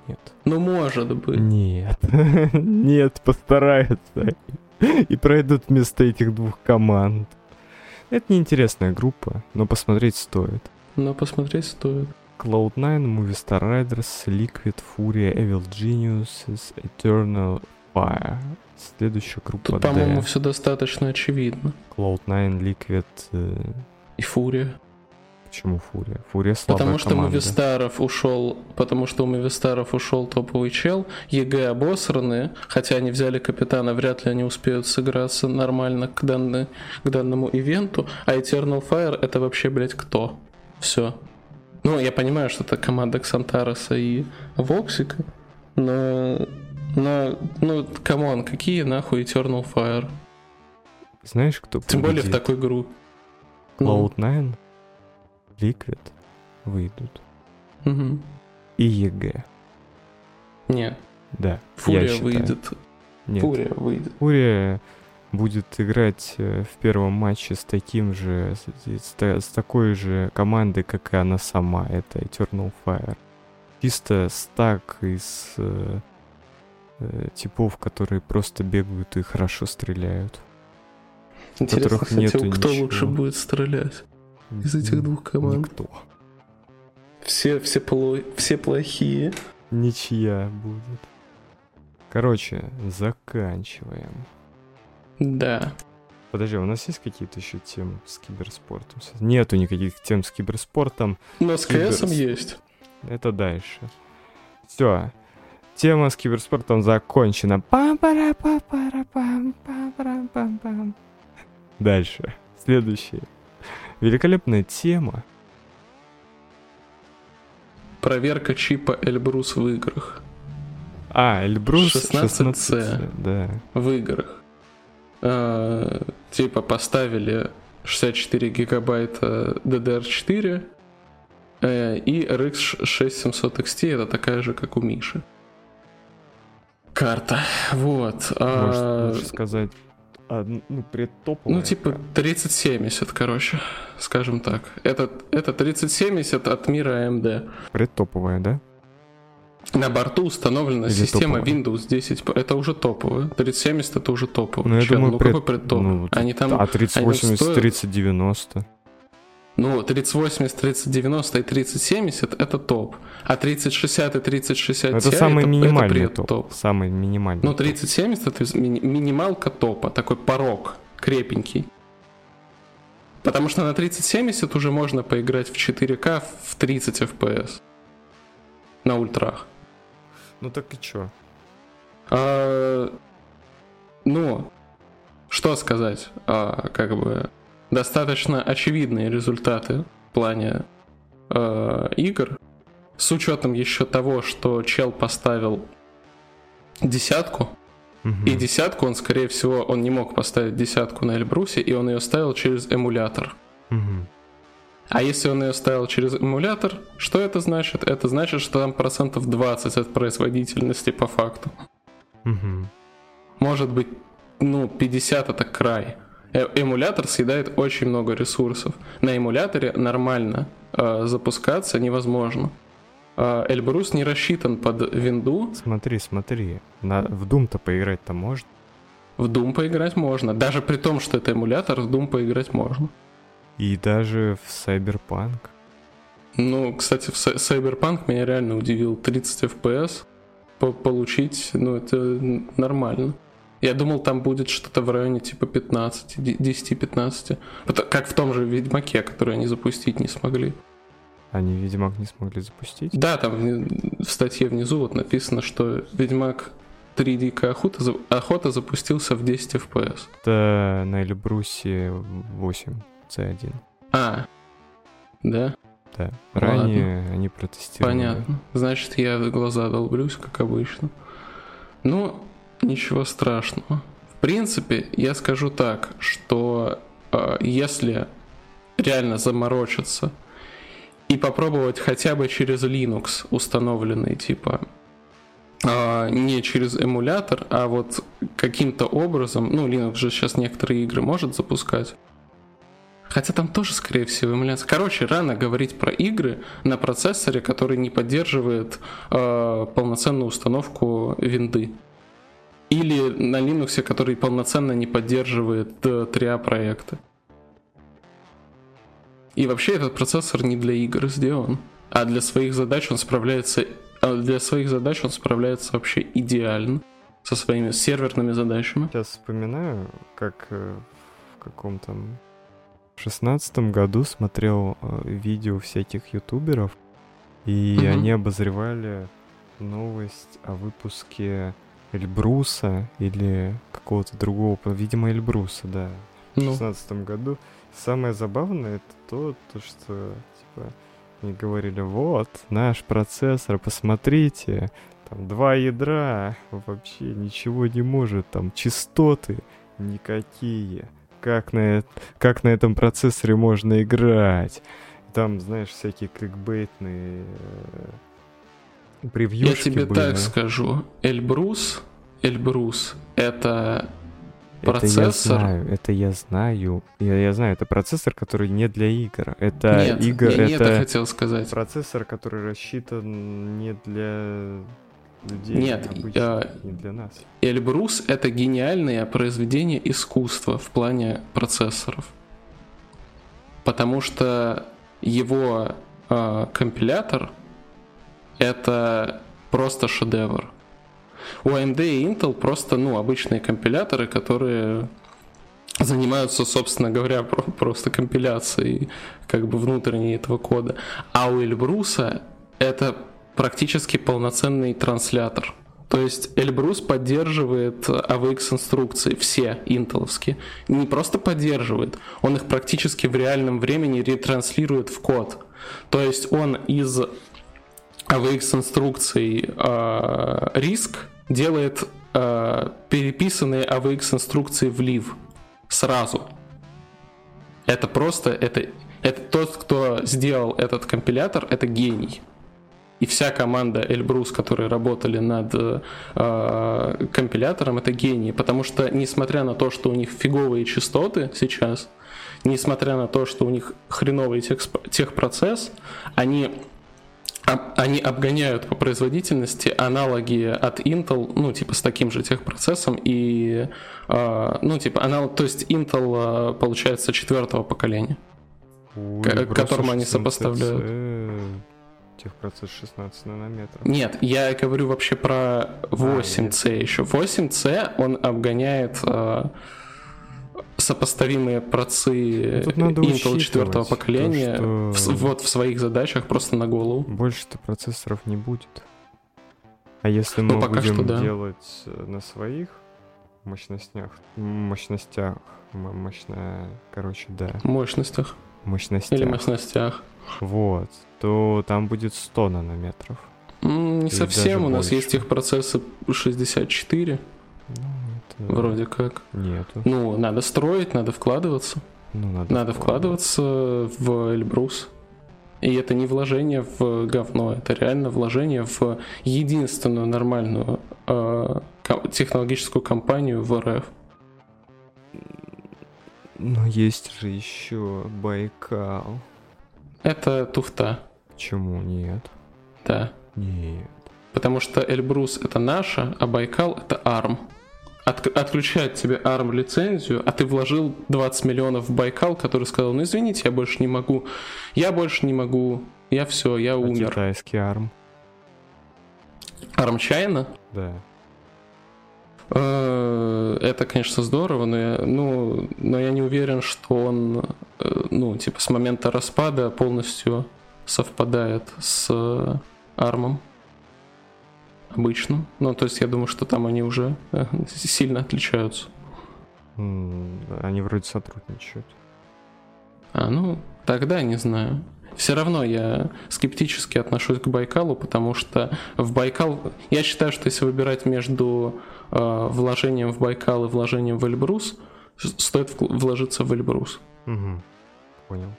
Нет. Ну, может быть. Нет. Нет, постараются. И пройдут вместо этих двух команд. Это неинтересная группа, но посмотреть стоит. Но посмотреть стоит. Cloud9, Movistar Riders, Liquid, Furia, Evil Geniuses, Eternal Fire. Следующая группа Тут, по-моему, все достаточно очевидно. Cloud9, Liquid... э, И FURIA. Почему FURIA? FURIA слабая Потому что команда. Movistar ов ушел, потому что у Movistar ов ушел топовый чел, EG обосраны, хотя они взяли капитана, вряд ли они успеют сыграться нормально к, данной, к данному ивенту, а Eternal Fire это вообще, блядь, кто? Все. Ну, я понимаю, что это команда XANTARES а и woxic а, но... Но, ну, come on, какие нахуй Eternal Fire? Знаешь, кто Тем более в такой группе. Ну, Cloud9, Liquid выйдут. мгм. И EG. Нет, Да, я FURIA считаю. выйдет. Нет, FURIA выйдет. FURIA будет играть э, в первом матче с таким же, с, с такой же командой, как и она сама. Это Eternal Fire. Чисто стак из э, э, типов, которые просто бегают и хорошо стреляют. Интересно, которых кстати, нету кто ничего. лучше будет стрелять из этих двух команд? Никто. Все, все, пло- все плохие. Ничья будет. Короче, заканчиваем. Да. Подожди, а у нас есть какие-то еще темы с киберспортом? Нету никаких тем с киберспортом. Но с Киберс. КСом есть. Это дальше. Все. Тема с киберспортом закончена. Дальше. Следующее. Великолепная тема. Проверка чипа Эльбрус в играх. А, Эльбрус 16C. 16C, Да. В играх. Э, типа поставили 64 гигабайта DDR4 э, и RX 6700 XT это такая же, как у Миши. Карта. Вот. а, Может, лучше сказать, од- ну, предтоповая. Ну, типа 3070, короче, скажем так. Это, это 3070 от мира AMD. Предтоповая, да? На борту установлена Или система топовая? Windows 10. Это уже топовая. 3070 это уже топовая. Ну, я Чел, думаю, ну пред- ну, Они там, А 3080, стоят- 3090. Ну, 3080, 3090 и 3070 это топ. А 3060 и 3060 Это Ti самый это, минимальный это топ. топ. Самый минимальный. Ну, топ. 3070 это ми- минималка топа, такой порог, крепенький. Потому что на 3070 уже можно поиграть в 4К в 30 FPS. На ультрах. Ну так и чё? А, ну, что сказать? А, как бы достаточно очевидные результаты в плане э, игр. С учетом еще того, что чел поставил десятку, Мгм. и десятку он, скорее всего, он не мог поставить десятку на Эльбрусе, и он ее ставил через эмулятор. Мгм. А если он ее ставил через эмулятор, что это значит? Это значит, что там процентов 20 от производительности по факту. Мгм. Может быть, ну, 50 это край. Э- эмулятор съедает очень много ресурсов. На эмуляторе нормально э, запускаться невозможно. Э, Эльбрус не рассчитан под винду. Смотри, смотри. На... В Doom-то поиграть-то можно. В Doom поиграть можно. Даже при том, что это эмулятор, в Doom поиграть можно. И даже в Cyberpunk. Ну, кстати, в Cy- Cyberpunk меня реально удивил. 30 FPS по- получить, ну, это нормально. Я думал, там будет что-то в районе типа 15, де- 10-15. Это Как в том же Ведьмаке, который они запустить не смогли. Они Ведьмак не смогли запустить? Да, там в статье внизу вот написано, что Ведьмак 3 Дикая охота, охота запустился в 10 FPS. Это на Эльбрусе 8 C1. А, да? Да. Ранее Ладно. они протестировали. Понятно. Значит, я глаза долблюсь, как обычно. Ну, ничего страшного. В принципе, я скажу так, что э, если реально заморочиться и попробовать хотя бы через Linux установленный, типа, э, не через эмулятор, а вот каким-то образом, ну, Linux же сейчас некоторые игры может запускать, Хотя там тоже, скорее всего, эмуляция. Короче, рано говорить про игры на процессоре, который не поддерживает э, полноценную установку винды. Или на Linux, который полноценно не поддерживает 3А проекты. И вообще этот процессор не для игр сделан, а для своих задач он справляется, а для своих задач он справляется вообще идеально со своими серверными задачами. Сейчас вспоминаю, как э, в каком-то в шестнадцатом году смотрел э, видео всяких ютуберов, и угу. они обозревали новость о выпуске Эльбруса или какого-то другого, видимо, Эльбруса, да, в ну. шестнадцатом году. Самое забавное это то, то, что, типа, они говорили, вот, наш процессор, посмотрите, там два ядра, вообще ничего не может, там частоты никакие как на, как на этом процессоре можно играть. Там, знаешь, всякие кликбейтные э, превьюшки Я тебе были. так скажу. Эльбрус, Эльбрус — это процессор... Это я знаю, это я знаю. Я, я знаю, это процессор, который не для игр. Это Нет, игр, я не это, это хотел сказать. Процессор, который рассчитан не для людей, Нет, обычно, не для нас. Эльбрус — это гениальное произведение искусства в плане процессоров. Потому что его э, компилятор — это просто шедевр. У AMD и Intel просто, ну, обычные компиляторы, которые занимаются, собственно говоря, просто компиляцией как бы внутренней этого кода. А у Эльбруса это практически полноценный транслятор. То есть Эльбрус поддерживает AVX инструкции, все интеловские. Не просто поддерживает, он их практически в реальном времени ретранслирует в код. То есть он из AVX инструкций э, риск делает э, переписанные AVX инструкции в live сразу. Это просто, это, это тот, кто сделал этот компилятор, это гений и вся команда Эльбрус, которые работали над э, компилятором, это гении, потому что несмотря на то, что у них фиговые частоты сейчас, несмотря на то, что у них хреновый тех, техпроцесс, они они обгоняют по производительности аналоги от Intel, ну, типа, с таким же техпроцессом, и, э, ну, типа, аналог, то есть Intel, э, получается, четвертого поколения, к которому они сопоставляют техпроцесс 16 нанометров. Нет, я говорю вообще про 8C а, еще. 8C он обгоняет э, сопоставимые процы ну, Intel четвертого поколения то, что... в, вот в своих задачах просто на голову. Больше-то процессоров не будет. А если ну, мы ну, будем что, да. делать э, на своих мощностях, мощностях, мощная, короче, да. Мощностях. Мощностях. Или мощностях. Вот то там будет 100 нанометров. Не Или совсем, у нас больше. есть техпроцессы 64. Ну. Вроде как. Нету. Ну, надо строить, надо вкладываться. Ну, надо, надо вкладываться в Эльбрус. И это не вложение в говно, это реально вложение в единственную нормальную э, технологическую компанию в РФ. Но есть же еще Байкал. Это туфта. Почему нет? Да. Нет. Потому что Эльбрус это наша, а Байкал это ARM. От, отключает тебе ARM лицензию, а ты вложил 20 миллионов в Байкал, который сказал, ну извините, я больше не могу. Я больше не могу. Я все, я а умер. китайский ARM? ARM China? Да. Э, это, конечно, здорово, но я, ну, но я не уверен, что он, э, ну, типа, с момента распада полностью совпадает с армом обычным. Ну, то есть я думаю, что там они уже э, сильно отличаются. Они вроде сотрудничают. А, ну, тогда не знаю. Все равно я скептически отношусь к Байкалу, потому что в Байкал... Я считаю, что если выбирать между э, вложением в Байкал и вложением в Эльбрус, стоит вложиться в Эльбрус. Угу. Понял.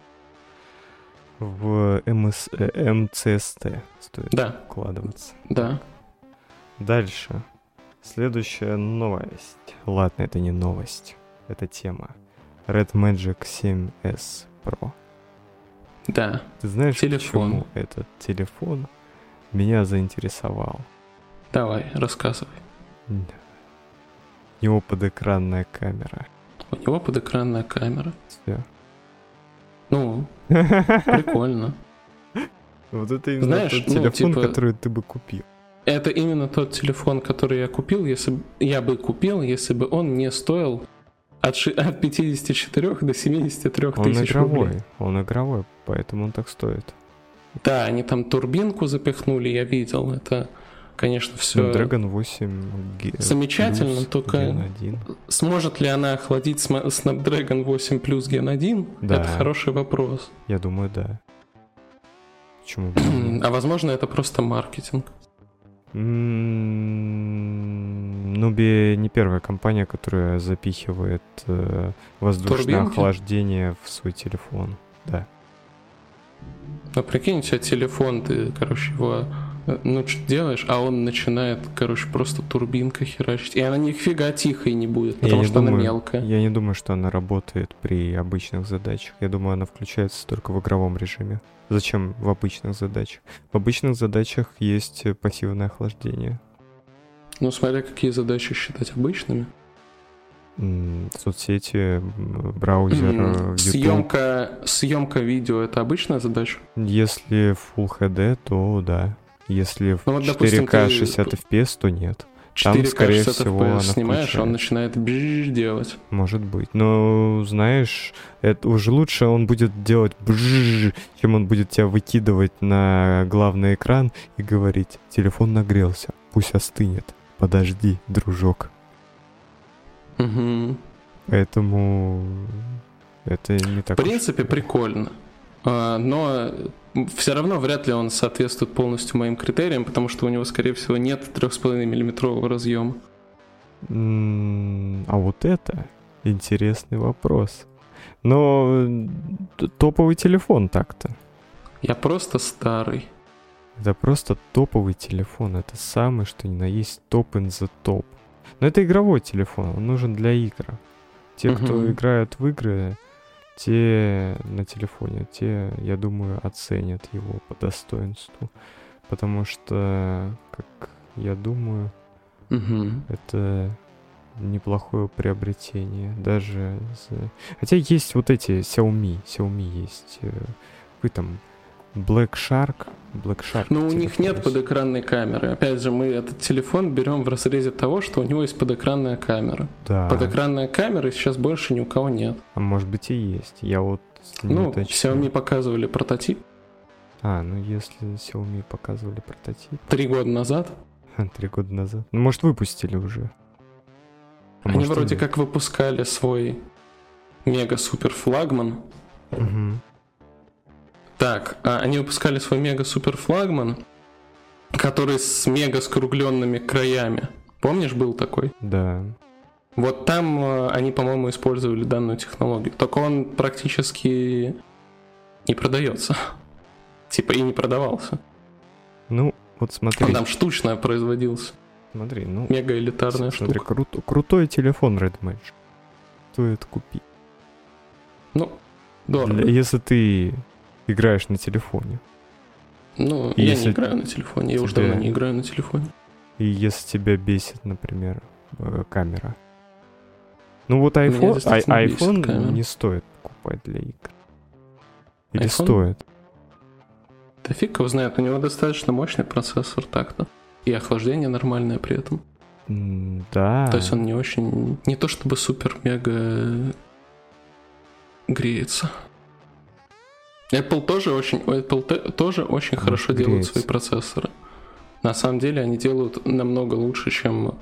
В МС... Э, МЦСТ стоит да. вкладываться. Да. Дальше. Следующая новость. Ладно, это не новость. Это тема. Red Magic 7S Pro. Да. Ты знаешь, телефон. почему этот телефон меня заинтересовал? Давай, рассказывай. У него подэкранная камера. У него подэкранная камера. Все. Ну, прикольно. Вот это именно Знаешь, тот ну, телефон, типа... который ты бы купил. Это именно тот телефон, который я купил, если я бы купил, если бы он не стоил от, ши... от 54 до 73 он тысяч игровой, рублей. Он игровой, поэтому он так стоит. Да, они там турбинку запихнули, я видел. Это, конечно, все... Dragon 8 Замечательно, Plus, только Gen 1. сможет ли она охладить Snapdragon 8 Plus Gen 1? Да. Это хороший вопрос. Я думаю, да. Почему? а возможно, это просто маркетинг. Нуби не первая компания, которая запихивает э, воздушное Турбинки? охлаждение в свой телефон. Да. Ну, прикинь, у тебя телефон, ты, короче, его ну, что делаешь, а он начинает, короче, просто турбинка херачить. И она нифига тихой не будет, потому я что думаю, она мелкая. Я не думаю, что она работает при обычных задачах. Я думаю, она включается только в игровом режиме. Зачем в обычных задачах? В обычных задачах есть пассивное охлаждение. Ну, смотря какие задачи считать обычными. Соцсети, браузер, YouTube. Съемка, съемка видео — это обычная задача? Если Full HD, то да. Если в ну, вот, 4К допустим, 60 FPS, то нет. 4К Там, скорее 60 всего, FPS снимаешь, включает. он начинает бжж делать. Может быть. Но, знаешь, это уже лучше он будет делать бжж, чем он будет тебя выкидывать на главный экран и говорить, телефон нагрелся, пусть остынет. Подожди, дружок. Угу. Поэтому это не так. В принципе, уж... прикольно. А, но все равно вряд ли он соответствует полностью моим критериям, потому что у него, скорее всего, нет 3,5 миллиметрового разъема. А вот это интересный вопрос. Но топовый телефон так-то. Я просто старый. Это просто топовый телефон. Это самый, что ни на есть топ in the топ. Но это игровой телефон, он нужен для игр. Те, кто играют в игры, те на телефоне, те, я думаю, оценят его по достоинству. Потому что, как я думаю, угу. это неплохое приобретение. Даже... За... Хотя есть вот эти Xiaomi, Xiaomi есть. Э, вы там Black Shark. Black Shark. Но у них нет подэкранной камеры. Опять же, мы этот телефон берем в разрезе того, что у него есть подэкранная камера. Да. Подэкранная камера сейчас больше ни у кого нет. А может быть и есть. Я вот Ну, Xiaomi показывали прототип. А, ну если Xiaomi показывали прототип. Три года назад. Три года назад. Ну, может, выпустили уже. А Они вроде как выпускали свой мега-супер флагман. Угу. Так, а они выпускали свой мега-супер флагман, который с мега скругленными краями. Помнишь, был такой? Да. Вот там э, они, по-моему, использовали данную технологию. Только он практически не продается. Типа и не продавался. Ну, вот смотри. Он там штучно производился. Смотри, ну... Мега элитарная смотри, штука. Кру- крутой телефон Red Magic. Стоит купить. Ну, дорого. Если ты играешь на телефоне. Ну, и я не играю на телефоне, я уже давно не играю на телефоне. И если тебя бесит, например, э, камера. Ну вот iPhone, а, iPhone не стоит покупать для игр. Или iPhone? стоит? Да фиг его знает, у него достаточно мощный процессор так-то. И охлаждение нормальное при этом. Да. То есть он не очень... Не то чтобы супер-мега греется. Apple тоже очень, Apple тоже очень хорошо греется. делают свои процессоры. На самом деле они делают намного лучше, чем...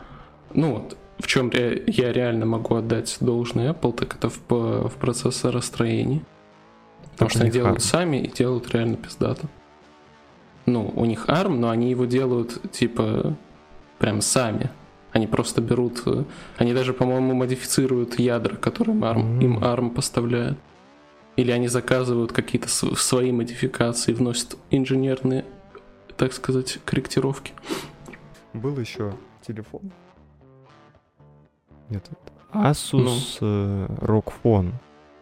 Ну вот, в чем я реально могу отдать должное Apple, так это в, в процессоростроении. Потому что они делают ARM. сами и делают реально пиздато. Ну, у них ARM, но они его делают, типа, прям сами. Они просто берут... Э, они даже, по-моему, модифицируют ядра, которые ARM, mm. им ARM поставляет. Или они заказывают какие-то свои модификации, вносят инженерные, так сказать, корректировки. Был еще телефон. Нет, Asus ну. Э, ROG Phone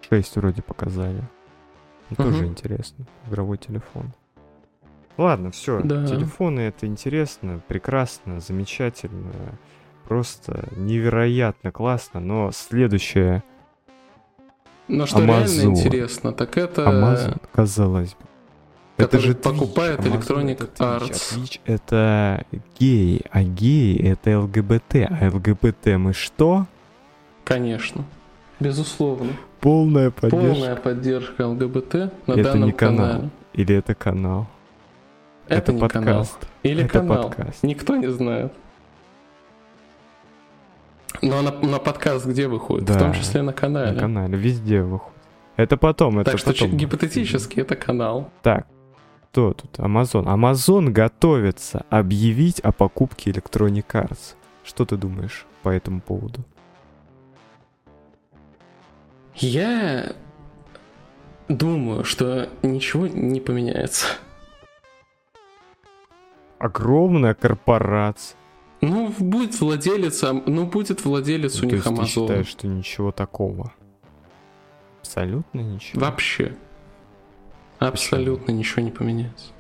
6 вроде показали. Угу. Тоже интересно. Игровой телефон. Ладно, все. Да. Телефоны это интересно, прекрасно, замечательно. Просто невероятно классно. Но следующее но что Amazon. реально интересно, так это... Amazon, казалось бы. Это же покупает Twitch. Electronic Amazon это Arts. А Twitch это гей, а гей это ЛГБТ. А ЛГБТ мы что? Конечно. Безусловно. Полная поддержка. Полная поддержка ЛГБТ на это данном не канал. канале. Или это канал? Это, это не подкаст. канал. Или это канал. Подкаст. Никто не знает. Но на, на подкаст где выходит? Да, в том числе на канале. На канале, везде выходит. Это потом, это так потом. что гипотетически это канал. Так, кто тут? Amazon. Amazon готовится объявить о покупке Electronic Arts. Что ты думаешь по этому поводу? Я думаю, что ничего не поменяется. Огромная корпорация. Ну, будет владелец, ну, будет владелец ну, у них Amazon. ты считаешь, что ничего такого? Абсолютно ничего? Вообще. Абсолютно Почему? ничего не поменяется.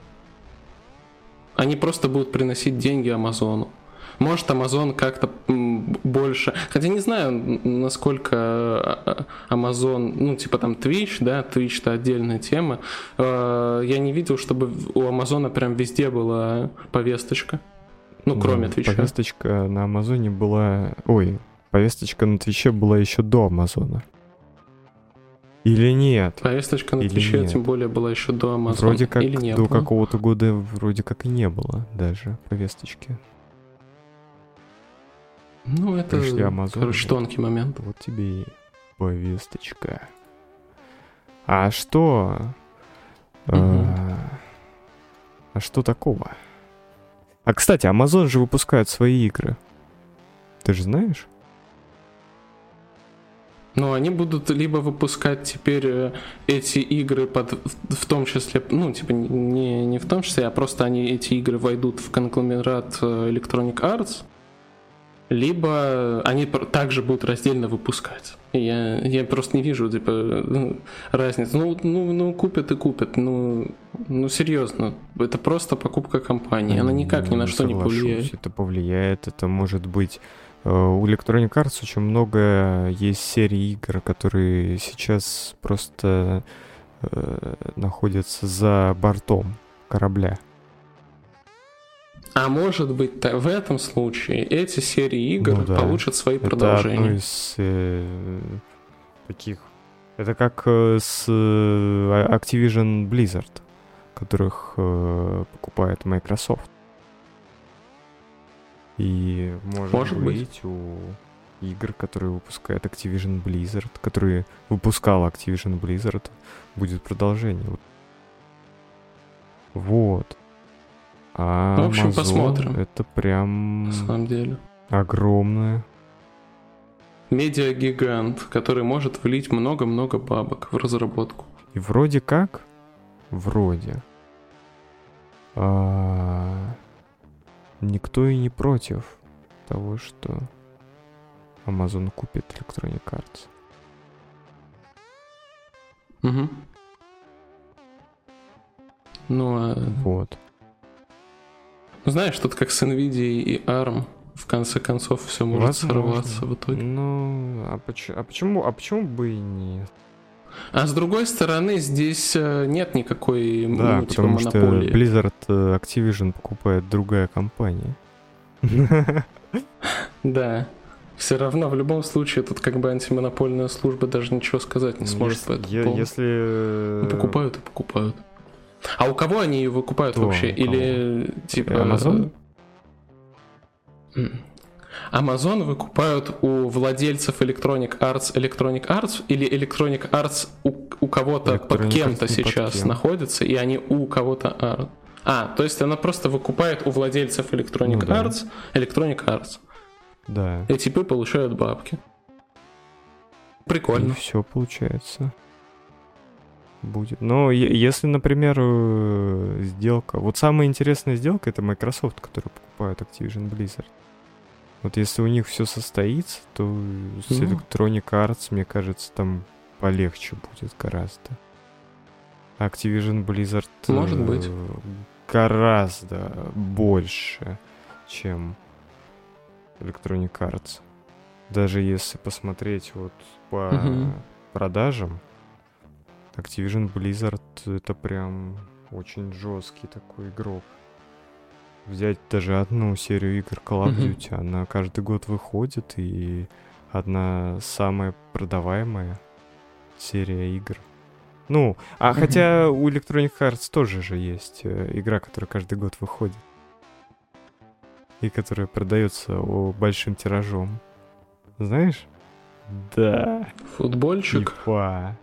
Они просто будут приносить деньги Амазону. Может, Amazon как-то больше... Хотя не знаю, насколько а, а, Amazon... Ну, типа там Twitch, да, Twitch это отдельная тема. А, я не видел, чтобы у Амазона прям везде была повесточка. Ну, кроме ну, Твича. Повесточка на Амазоне была... Ой, повесточка на Твиче была еще до Амазона. Или нет? Повесточка на Твиче, тем более, была еще до Амазона. Вроде как Или не до какого-то года вроде как и не было даже повесточки. Ну, это, Пришли Амазон, короче, тонкий момент. Вот тебе и повесточка. А что? Угу. А, а что такого? А, кстати, Amazon же выпускает свои игры. Ты же знаешь? Ну, они будут либо выпускать теперь э, эти игры под, в, том числе, ну, типа, не, не в том числе, а просто они, эти игры войдут в конгломерат э, Electronic Arts, либо они также будут раздельно выпускать. Я, я просто не вижу типа, ну, разницы. Ну, ну, ну, купят и купят. Ну, ну, серьезно. Это просто покупка компании. Она никак ни на что не повлияет. Это повлияет. Это может быть... Э, у Electronic Arts очень много есть серий игр, которые сейчас просто э, находятся за бортом корабля. А может быть, в этом случае эти серии игр ну, да. получат свои это продолжения. Одно из э, таких. Это как э, с э, Activision Blizzard, которых э, покупает Microsoft. И может, может быть, быть у игр, которые выпускает Activision Blizzard, которые выпускал Activision Blizzard, будет продолжение. Вот. А ну, в общем, Amazon посмотрим. Это прям... На самом деле. Огромное. Медиагигант, который может влить много-много бабок в разработку. И вроде как, вроде, а, никто и не против того, что Amazon купит Electronic Arts. Угу. Ну, а... Вот. Ну, знаешь, тут как с NVIDIA и ARM, в конце концов все может Возможно. сорваться в итоге. Ну, а почему, а почему, а почему бы и нет? А с другой стороны, здесь э, нет никакой да, ну, типа, потому монополии. что Blizzard э, Activision покупает другая компания. Да. Все равно, в любом случае, тут как бы антимонопольная служба даже ничего сказать не сможет если, по этому поводу. если... Ну, покупают и покупают. А у кого они ее выкупают Кто? вообще? Или типа... Amazon? Amazon выкупают у владельцев Electronic Arts Electronic Arts или Electronic Arts у, у кого-то под кем-то Arts не под сейчас кем. находится, и они у кого-то Art. А, то есть она просто выкупает у владельцев Electronic Ну да. Arts Electronic Arts. Да. И типы получают бабки. И Прикольно. все получается. Будет. Но если, например, э, сделка... Вот самая интересная сделка это Microsoft, который покупает Activision Blizzard. Вот если у них все состоится, то с. Electronic Arts, мне кажется, там полегче будет гораздо. Activision Blizzard Может э, быть. гораздо больше, чем Electronic Arts. Даже если посмотреть вот по Мгм. продажам, Activision Blizzard это прям очень жесткий такой игрок. Взять даже одну серию игр Call of. Duty, она каждый год выходит, и одна самая продаваемая серия игр. Ну, а хотя у Electronic Arts тоже же есть э, игра, которая каждый год выходит. И которая продается о, большим тиражом. Знаешь? Да. Футбольчик. FIFA.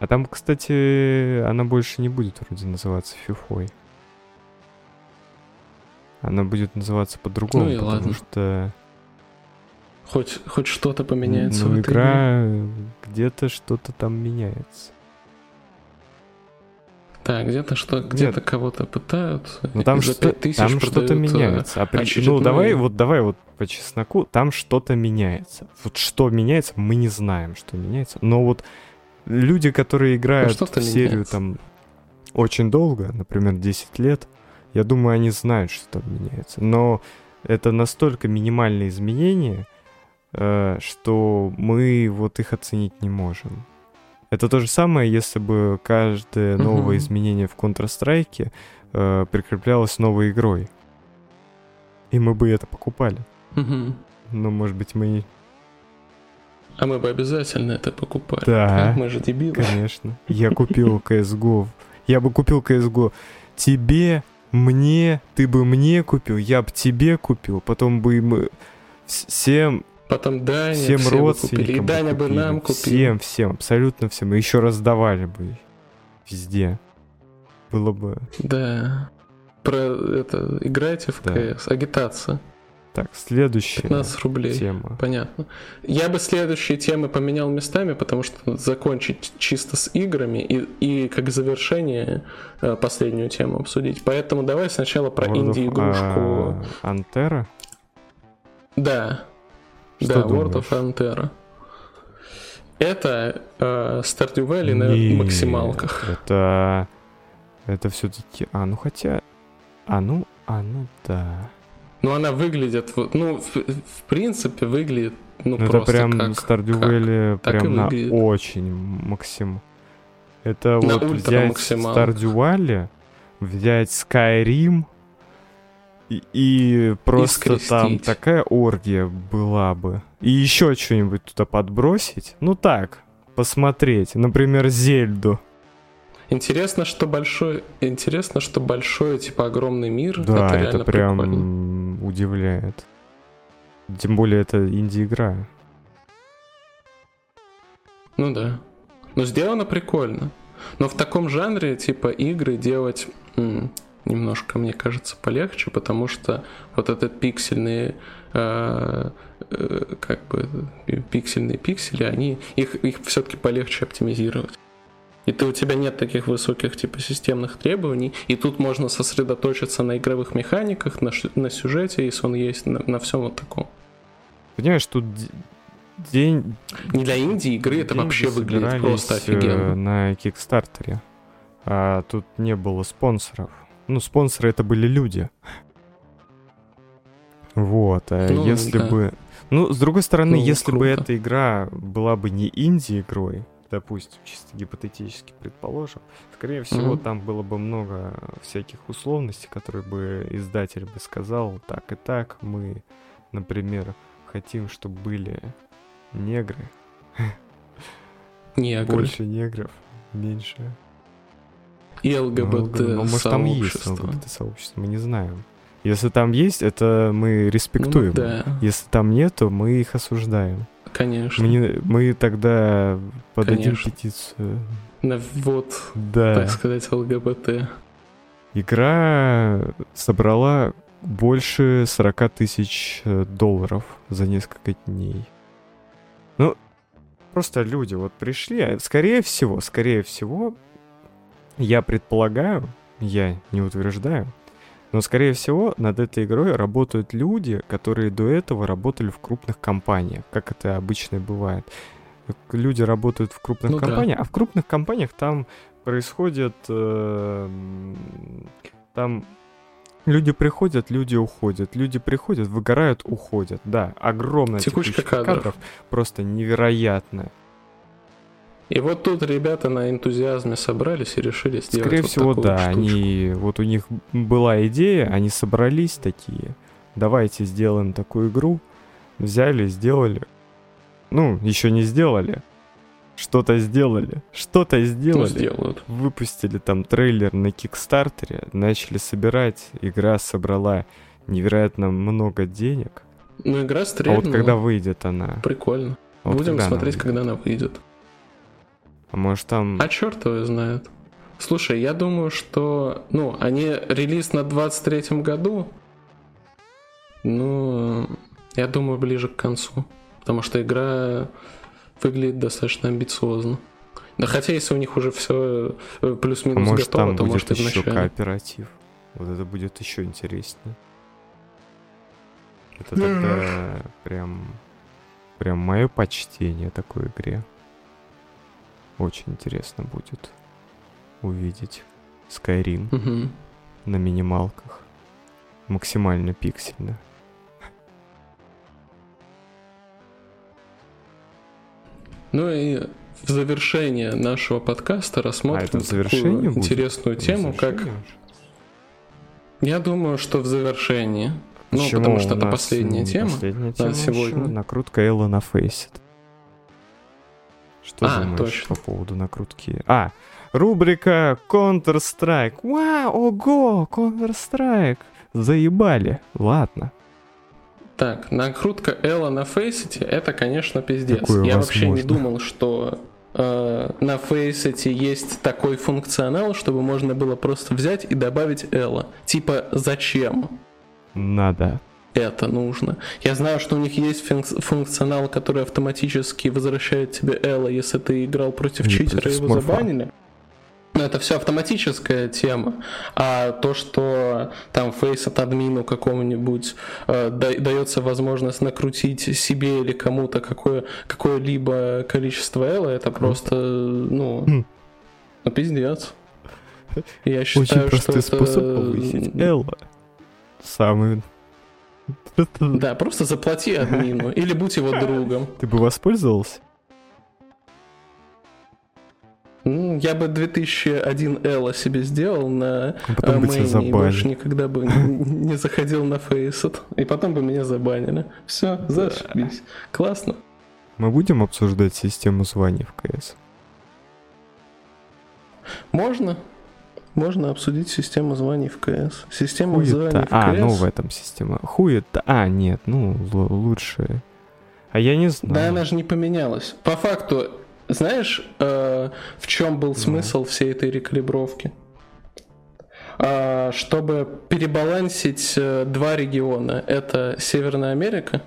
А там, кстати, она больше не будет вроде называться фифой. Она будет называться по-другому, Ну и потому ладно. что Хоть, хоть что-то поменяется ну, игре. игра где-то что-то там меняется. Так, где-то что, где-то кого-то пытают. Ну там, что, 5000 там что-то э, меняется. А при- Ну давай, вот давай вот по чесноку, там что-то меняется. Вот что меняется, мы не знаем, что меняется. Но вот люди, которые играют Ну, в серию меняется. там очень долго, например, 10 лет, я думаю, они знают, что там меняется. Но это настолько минимальные изменения, э, что мы вот их оценить не можем. Это то же самое, если бы каждое новое Мгм. изменение в Counter-Strike э, прикреплялось новой игрой. И мы бы это покупали. Мгм. Но, может быть, мы. А мы бы обязательно это покупали. Да. Мы же дебилы. Конечно. Я купил CSGO. Я бы купил CSGO. Тебе, мне, ты бы мне купил, я бы тебе купил. Потом бы мы вс- всем, Потом Даня всем все бы родственникам купили. И бы Даня бы купили. нам купил. Всем, всем, абсолютно всем. И еще раздавали бы везде. Было бы... Да. Про это, играйте в Да. КС. Агитация. Так, следующая 15 рублей. тема. Понятно. Я бы следующие темы поменял местами, потому что закончить чисто с играми и, и как завершение э, последнюю тему обсудить. Поэтому давай сначала про World of- инди-игрушку. а, Антера? Да. Что да, думаешь? World of Antera. Это э, Stardew Valley на Нет, максималках. Это... Это все-таки... А, ну хотя... А ну... А ну да. Но она выглядит, вот, ну, в, в принципе, выглядит, ну, Ну, это просто прям как... Stardew как. Valley Так и прям на выглядит. очень максим. Это На вот взять Valley, взять Skyrim и, и просто там скрестить. такая оргия была бы. И еще что-нибудь туда подбросить. Ну так, посмотреть. Например, Зельду. Интересно, что большой, интересно, что большой, типа, огромный мир. Да, это, это, прям прикольно. удивляет. Тем более это инди-игра. Ну да. Но сделано прикольно. Но в таком жанре, типа, игры делать м, немножко, мне кажется, полегче, потому что вот этот пиксельные, э, э, как бы, пи- пиксельные пиксели, они, их, их все-таки полегче оптимизировать. И ты, у тебя нет таких высоких типа системных требований, и тут можно сосредоточиться на игровых механиках, на, на сюжете, если он есть, на, на всем вот таком. Понимаешь, тут день, Не для инди игры это вообще выглядит просто э, офигенно. на Кикстартере. А тут не было спонсоров. Ну, спонсоры это были люди. Вот, а Ну, если да. бы... Ну, с другой стороны, Ну, если бы круто. эта игра была бы не инди-игрой, допустим, чисто гипотетически предположим, скорее всего, Мгм. там было бы много всяких условностей, которые бы издатель бы сказал, так и так, мы, например, хотим, чтобы были негры. Негры. Больше негров, меньше. И ЛГБТ ну, может там есть сообщество. ЛГБТ сообщество, мы не знаем. Если там есть, это мы респектуем. Ну, да, Если там нет, то мы их осуждаем. Конечно. Мы, не- мы тогда подадим Конечно. петицию. На вот, Да. так сказать, ЛГБТ. Игра собрала больше 40 тысяч э, долларов за несколько дней. Ну, просто люди вот пришли, а скорее всего, скорее всего, я предполагаю, я не утверждаю, но скорее всего над этой игрой работают люди, которые до этого работали в крупных компаниях, как это обычно бывает. Люди работают в крупных Ну да. компаниях, а в крупных компаниях там происходит э, там люди приходят, люди уходят, люди приходят, выгорают, уходят. Да, огромное Текучка кадров. просто невероятно. И вот тут ребята на энтузиазме собрались и решили сделать Скорее вот всего, такую да, штучку. они вот у них была идея, они собрались такие. Давайте сделаем такую игру. Взяли, сделали. Ну, еще не сделали. Что-то сделали. Что-то Ну, сделали. сделают. выпустили там трейлер на Кикстартере, начали собирать, игра собрала невероятно много денег. Ну, игра А стрельнула. вот когда выйдет она? Прикольно. А вот Будем она смотреть, выйдет? когда она выйдет. А может там... А черт его знает. Слушай, я думаю, что... Ну, они релиз на 23-м году. Ну, я думаю, ближе к концу. Потому что игра выглядит достаточно амбициозно. Да хотя, если у них уже все а плюс-минус может готово, там то будет может и еще начале. кооператив. Вот это будет еще интереснее. Это тогда прям... Прям мое почтение такой игре. Очень интересно будет увидеть Skyrim Мгм. на минималках. Максимально пиксельно. Ну и в завершение нашего подкаста рассмотрим А, такую будет? интересную тему, как... Я думаю, что в завершении. Ну, Почему потому что это последняя тема. Последняя на тема сегодня. еще накрутка Элла на фейсит. Что А, думаешь точно. по поводу накрутки? А, рубрика Counter-Strike. Вау, ого, Counter-Strike. Заебали. Ладно. Так, накрутка Элла на Фейсите, это, конечно, пиздец. Такое Я вообще не думал, что э, на Фейсите есть такой функционал, чтобы можно было просто взять и добавить Элла. Типа, зачем? Надо. Это нужно. Я знаю, что у них есть функ- функционал, который автоматически возвращает тебе Элла, если ты играл против Или читера и его забанили. Но это все автоматическая тема. А то, что там фейс от админу какому-нибудь э, да- дается возможность накрутить себе или кому-то какое, какое-либо количество Элла, это просто, ну, Хм. ну, пиздец. Я считаю, Очень простой что способ это... повысить Элла. Самый... Да, просто заплати админу или будь его другом. Ты бы воспользовался? Ну, я бы 2001 Элла себе сделал на А потом бы тебя мейне и больше забанили. никогда бы не заходил на Фейсет. И потом бы меня забанили. Все, зашибись. Классно. Мы будем обсуждать систему званий в КС? Можно? Можно обсудить систему званий в КС. Система званий Хуета. в А, КС. ну в этом система. Хуета. А, нет, ну лучше. А я не знаю. Да, она же не поменялась. По факту, знаешь, э, в чем был Ну. смысл всей этой рекалибровки? А, чтобы перебалансить э, два региона. Это Северная Америка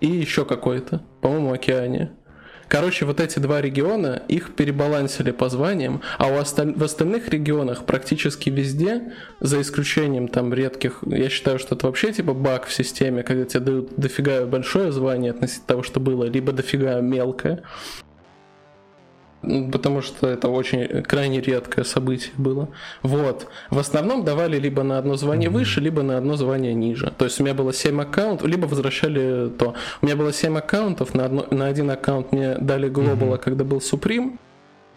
и еще какой-то, по-моему, Океания. Короче, вот эти два региона, их перебалансили по званиям, а у осталь- в остальных регионах практически везде, за исключением там редких, я считаю, что это вообще типа баг в системе, когда тебе дают дофига большое звание относительно того, что было, либо дофига мелкое. Ну, Потому что это очень крайне редкое событие было. Вот. В основном давали либо на одно звание выше, либо на одно звание ниже. То есть у меня было 7 аккаунтов, либо возвращали то. У меня было 7 аккаунтов, на, одно, на один аккаунт мне дали глобала, когда был Supreme.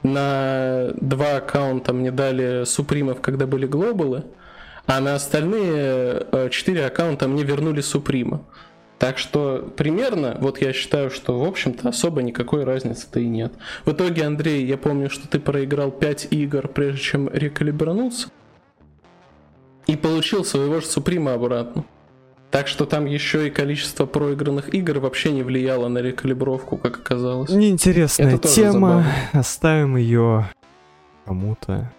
На два аккаунта мне дали супримов, когда были глобалы. А на остальные 4 аккаунта мне вернули суприма. Так что примерно, вот я считаю, что в общем-то особо никакой разницы-то и нет. В итоге, Андрей, я помню, что ты проиграл 5 игр, прежде чем рекалибрануться. И получил своего же Суприма обратно. Так что там еще и количество проигранных игр вообще не влияло на рекалибровку, как оказалось. Неинтересная тема. Оставим ее кому-то.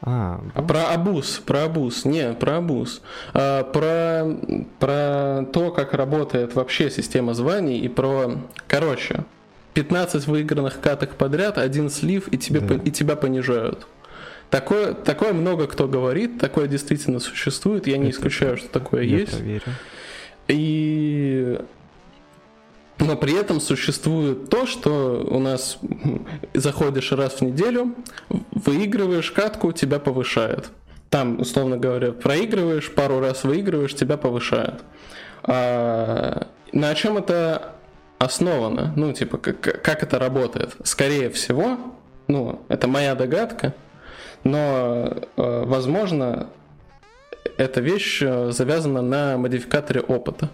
А, а про абуз, про абуз, не, про абуз. А, про, про то, как работает вообще система званий и про, короче, 15 выигранных каток подряд, один слив и, тебе, да. и тебя понижают. Такое, такое много кто говорит, такое действительно существует, я не исключаю, что такое я есть. Проверю. И но при этом существует то, что у нас заходишь раз в неделю, выигрываешь катку, тебя повышает. Там, условно говоря, проигрываешь, пару раз выигрываешь, тебя повышают. А, на чем это основано? Ну, типа, как, как это работает? Скорее всего, ну, это моя догадка, но, э, возможно, эта вещь э, завязана на модификаторе опыта.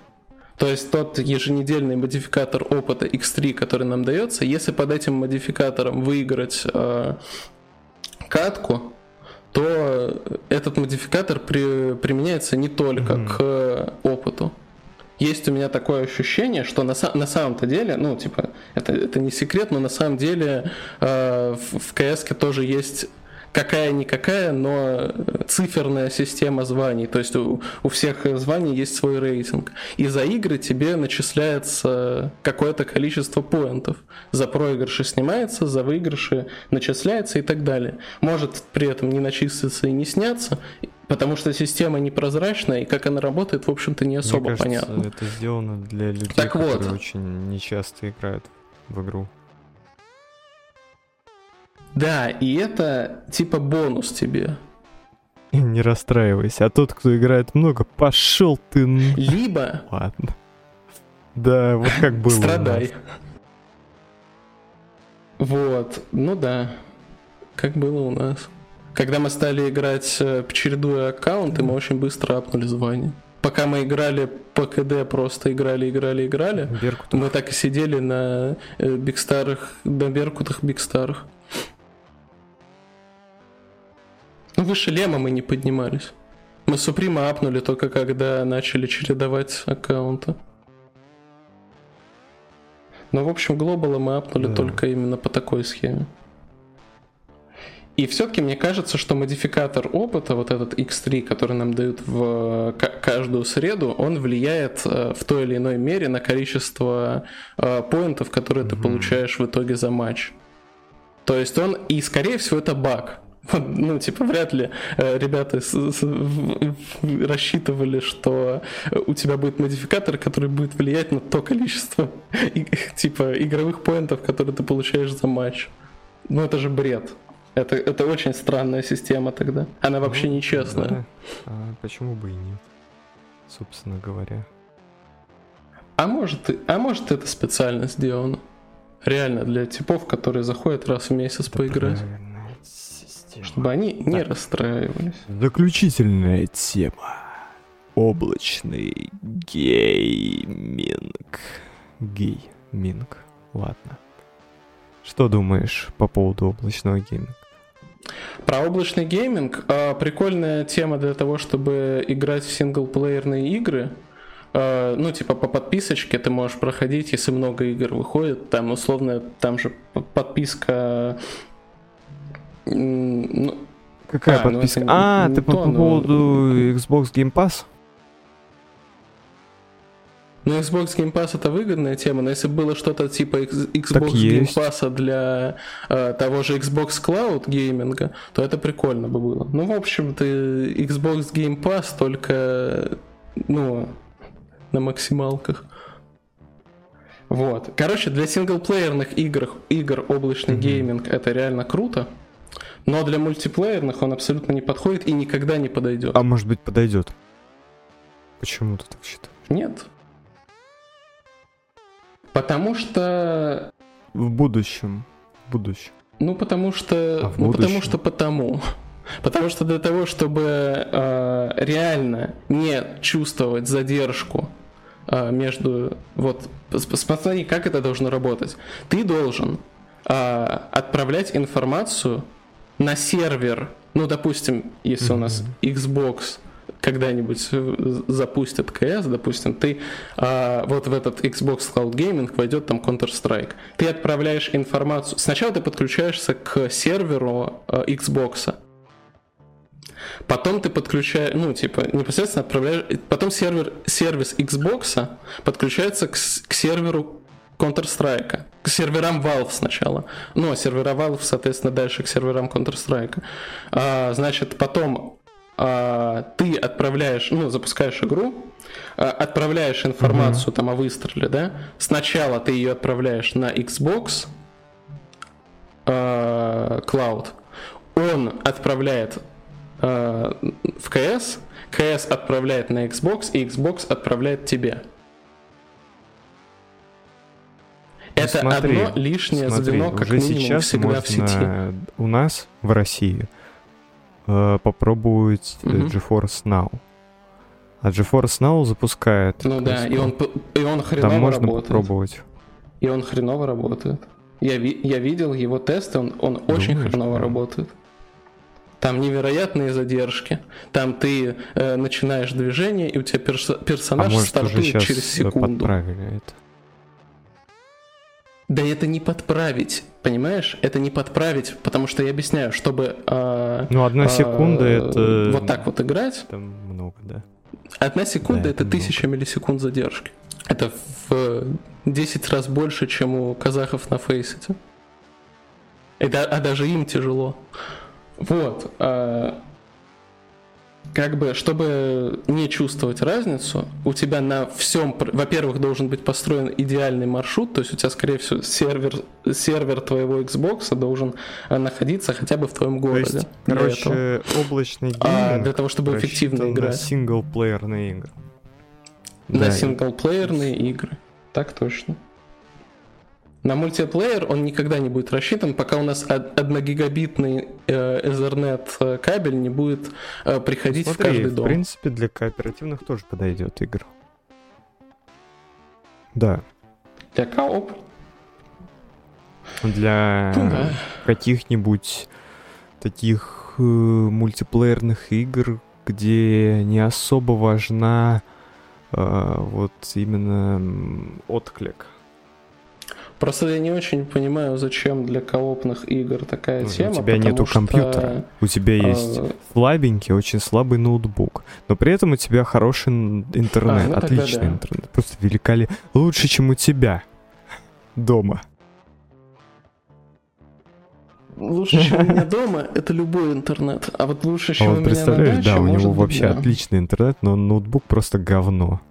То есть тот еженедельный модификатор опыта X3, который нам дается, если под этим модификатором выиграть э, катку, то этот модификатор при, применяется не только mm-hmm. к опыту. Есть у меня такое ощущение, что на, на самом-то деле, ну, типа, это, это не секрет, но на самом деле э, в, в КС тоже есть какая-никакая, но циферная система званий. То есть у, у всех званий есть свой рейтинг. И за игры тебе начисляется какое-то количество поинтов. За проигрыши снимается, за выигрыши начисляется и так далее. Может при этом не начислиться и не сняться, потому что система непрозрачная, и как она работает, в общем-то, не особо Мне кажется, понятно. это сделано для людей, так которые вот. очень нечасто играют в игру. Да, и это типа бонус тебе. Не расстраивайся, а тот, кто играет много, пошел ты. Либо. Ладно. Да, вот как было. Страдай. Вот, ну да, как было у нас. Когда мы стали играть, э, чередуя аккаунты, мы очень быстро апнули звание. Пока мы играли по КД, просто играли, играли, играли, Беркутах. мы так и сидели на э, бигстарах, на Беркутах бигстарах. Ну, выше лема мы не поднимались. Мы Суприма апнули только когда начали чередовать аккаунты. Но, в общем, глобала мы апнули да. только именно по такой схеме. И все-таки мне кажется, что модификатор опыта, вот этот X3, который нам дают в каждую среду, он влияет э, в той или иной мере на количество э, поинтов, которые mm-hmm. ты получаешь в итоге за матч. То есть он, и скорее всего это баг. Ну, типа, вряд ли э, ребята рассчитывали, что у тебя будет модификатор, который будет влиять на то количество, типа, игровых поинтов, которые ты получаешь за матч. Ну, это же бред. Это, это очень странная система тогда. Она вообще ну, нечестная. Да. А почему бы и нет, собственно говоря. А может, а может это специально сделано? Реально для типов, которые заходят раз в месяц это поиграть. Правильно. Чтобы они не так. расстраивались. Заключительная тема. Облачный гейминг. Гейминг. Ладно. Что думаешь по поводу облачного гейминга? Про облачный гейминг. Э, прикольная тема для того, чтобы играть в синглплеерные игры. Э, ну, типа по подписочке ты можешь проходить, если много игр выходит. Там условно, там же подписка ну, Какая а, ну, подписка? Ну, а, ты по, то, по поводу но... Xbox Game Pass? Ну, Xbox Game Pass это выгодная тема, но если было что-то типа Xbox Game Pass для э, того же Xbox Cloud гейминга, то это прикольно бы было. Ну, в общем, ты Xbox Game Pass только, ну, на максималках. Вот. Короче, для синглплеерных игр, игр облачный mm-hmm. гейминг это реально круто. Но для мультиплеерных он абсолютно не подходит и никогда не подойдет. А может быть подойдет? Почему ты так считаешь? Нет. Потому что... В будущем. В будущем. Ну, потому что... А ну, потому что потому. Потому что для того, чтобы э, реально не чувствовать задержку а, между... Вот, посмотри, как это должно работать. Ты должен а, отправлять информацию на сервер, ну, допустим, если у нас Xbox когда-нибудь запустят КС, допустим, ты а, вот в этот Xbox Cloud Gaming войдет там Counter-Strike. Ты отправляешь информацию. Сначала ты подключаешься к серверу а, Xbox. Потом ты подключаешь, ну, типа, непосредственно отправляешь, потом сервер, сервис Xbox подключается к, к серверу Counter-Strike, к серверам Valve сначала. Ну, а сервера Valve, соответственно, дальше к серверам Counter-Strike. А, значит, потом а, ты отправляешь, ну, запускаешь игру, а, отправляешь информацию mm-hmm. там о выстреле, да? Сначала ты ее отправляешь на Xbox а, Cloud, он отправляет а, в CS, CS отправляет на Xbox, и Xbox отправляет тебе. Это смотри, одно лишнее смотри, звено, как уже минимум, сейчас всегда в сети. У нас в России э, попробовать mm-hmm. GeForce Now. А GeForce Now запускает. Ну да, и он, и он хреново Там можно работает. попробовать. И он хреново работает. Я, ви, я видел его тесты, он, он Думаешь, очень хреново да. работает. Там невероятные задержки. Там ты э, начинаешь движение, и у тебя перс- персонаж а может, стартует через секунду. Подправили это. Да это не подправить, понимаешь? Это не подправить, потому что я объясняю, чтобы... Э, ну, одна секунда э, это... Вот так вот играть... Это много, да. Одна секунда да, это, это тысяча миллисекунд задержки. Это в 10 раз больше, чем у казахов на FACEIT е. Это, а даже им тяжело. Вот. Э, как бы, чтобы не чувствовать разницу, у тебя на всем, во-первых, должен быть построен идеальный маршрут, то есть у тебя, скорее всего, сервер, сервер твоего Xbox должен э, находиться хотя бы в твоем городе. То есть, короче, этого. облачный гейминг а, для того, чтобы эффективно играть. на синглплеерные игры. На да. синглплеерные игры. Так точно. На мультиплеер он никогда не будет рассчитан, пока у нас 1 э, Ethernet э, кабель не будет э, приходить Смотри, в каждый дом. в принципе, для кооперативных тоже подойдет игр. Да. Для кооп? Для ну, да. каких-нибудь таких э, мультиплеерных игр, где не особо важна э, вот именно отклик Просто я не очень понимаю, зачем для коопных игр такая ну, тема. У тебя нету что... компьютера. У тебя а, есть а... слабенький, очень слабый ноутбук. Но при этом у тебя хороший интернет, а, ну отличный да. интернет. Просто великолепно. Лучше, чем у тебя дома. Лучше, чем у меня дома, это любой интернет. А вот лучше, чем а вот у меня представляешь, на даче, да, у него вообще да. отличный интернет, но ноутбук просто говно.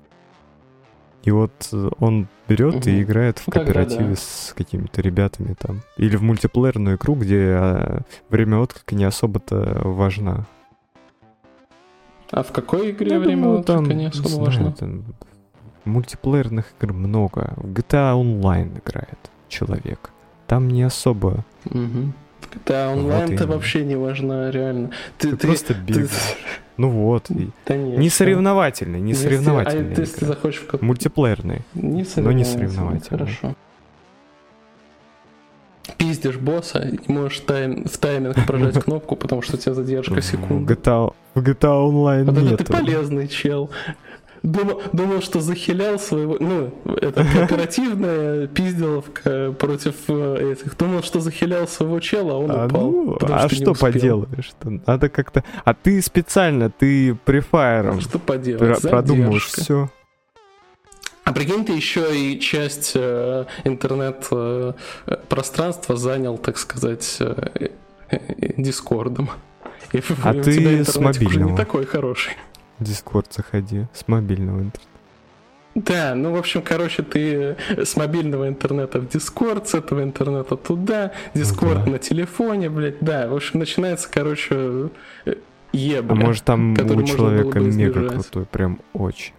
И вот э, он берет угу. и играет в кооперативе Тогда, да. с какими-то ребятами там. Или в мультиплеерную игру, где а, время отклика не особо-то важна. А в какой игре ну, время думаю, отклика там, не особо знаю, важно? Там, мультиплеерных игр много. В GTA Online играет человек. Там не особо. Угу. GTA Online-то вот вообще не важно, реально. Ты, ты, ты просто бегаешь. Ты... Ну вот. Да нет, не соревновательный, не если, соревновательный. А если ты захочешь в какой Мультиплеерный. Не но не соревновательный. Хорошо. Пиздишь босса и можешь тайм, в тайминг прожать кнопку, потому что у тебя задержка секунды. В GTA, в GTA Online вот нет. это ты полезный чел. Думал, думал, что захилял своего... Ну, это кооперативная пизделовка против э, этих. Думал, что захилял своего чела, а он а, упал. Ну, а что, что поделаешь? Надо как-то... А ты специально, ты prefire ом что поделать? Про- продумаешь все. А прикинь, ты еще и часть э, интернет-пространства э, занял, так сказать, э, э, Дискордом. И а ты с мобильного. не такой хороший. Дискорд заходи с мобильного интернета. Да, ну, в общем, короче, ты с мобильного интернета в Дискорд, с этого интернета туда, Дискорд да. на телефоне, блядь, да, в общем, начинается, короче, ебля. А может там у человека мега крутой, прям очень.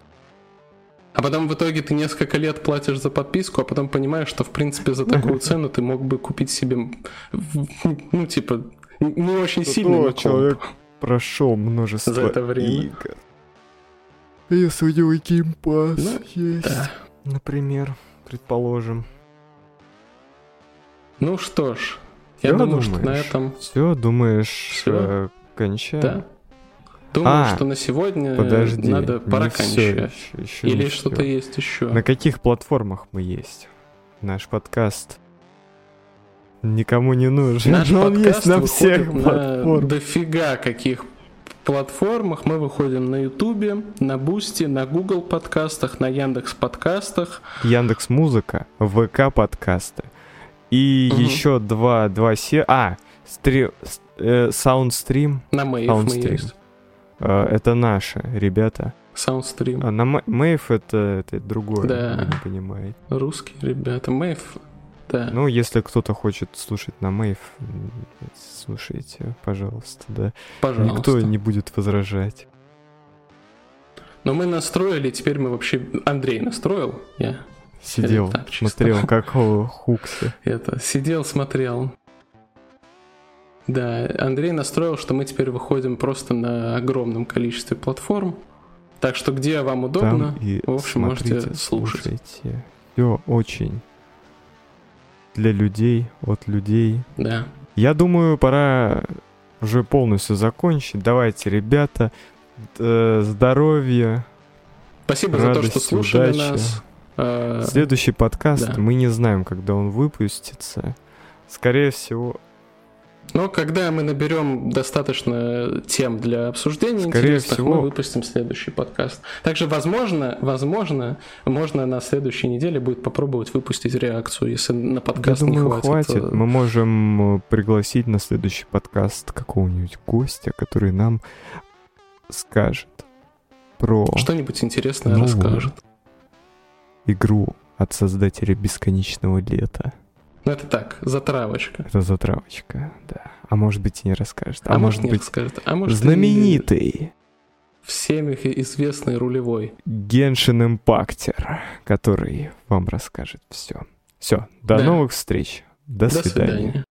А потом в итоге ты несколько лет платишь за подписку, а потом понимаешь, что, в принципе, за такую цену ты мог бы купить себе, ну, типа, не очень сильный человек прошел множество за это время. игр. Если у него геймпас Ну, есть, Да. например, предположим. Ну что ж, я Всё думаю, что на думаешь? этом, Все, думаешь, Всё. э, кончаем? да. Думаю, А, что на сегодня Подожди, надо пора кончать. Или что-то есть еще. На каких платформах мы есть? Наш подкаст никому не нужен. Наш но он есть на всех на платформах. дофига каких платформах. Мы выходим на Ютубе, на Бусти, на Google подкастах, на Яндекс подкастах. Яндекс Музыка, ВК подкасты. И Мгм. еще два, два се... А, стри... э, Саундстрим. На Мэйв мы Soundstream. есть. э, это наши ребята. Саундстрим. А на Мэйв это, это другое, Да. вы не понимаете. Русские ребята. Мэйв, да. Ну, если кто-то хочет слушать на Мэйв, слушайте, пожалуйста, да. Пожалуйста. Никто не будет возражать. Но мы настроили, теперь мы вообще... Андрей настроил, я Сидел, так, смотрел, как о, Хукси. это, сидел, смотрел. Да, Андрей настроил, что мы теперь выходим просто на огромном количестве платформ. Так что где вам удобно, Там и в общем, можете смотрите, слушать. слушайте. Все очень для людей, от людей. да. Я думаю, пора уже полностью закончить. Давайте, ребята, э, здоровья. Спасибо за то, Радости, что слушали удачи. нас. Э, Следующий подкаст, да. мы не знаем, когда он выпустится. Скорее всего, Но когда мы наберем достаточно тем для обсуждения Скорее интересных, всего. мы выпустим следующий подкаст. Также, возможно, возможно, можно на следующей неделе будет попробовать выпустить реакцию, если на подкаст я думаю, не хватит. хватит. э, Мы можем э, пригласить на следующий подкаст какого-нибудь гостя, который нам скажет про Что-нибудь интересное расскажет. игру от создателя бесконечного лета. Ну это так, затравочка. Это затравочка, да. А может быть и не расскажет. А, А, может не быть расскажет. А может знаменитый всеми известный рулевой. Геншин Импактер, который вам расскажет все. Все, до Да. новых встреч. До, До свидания. свидания.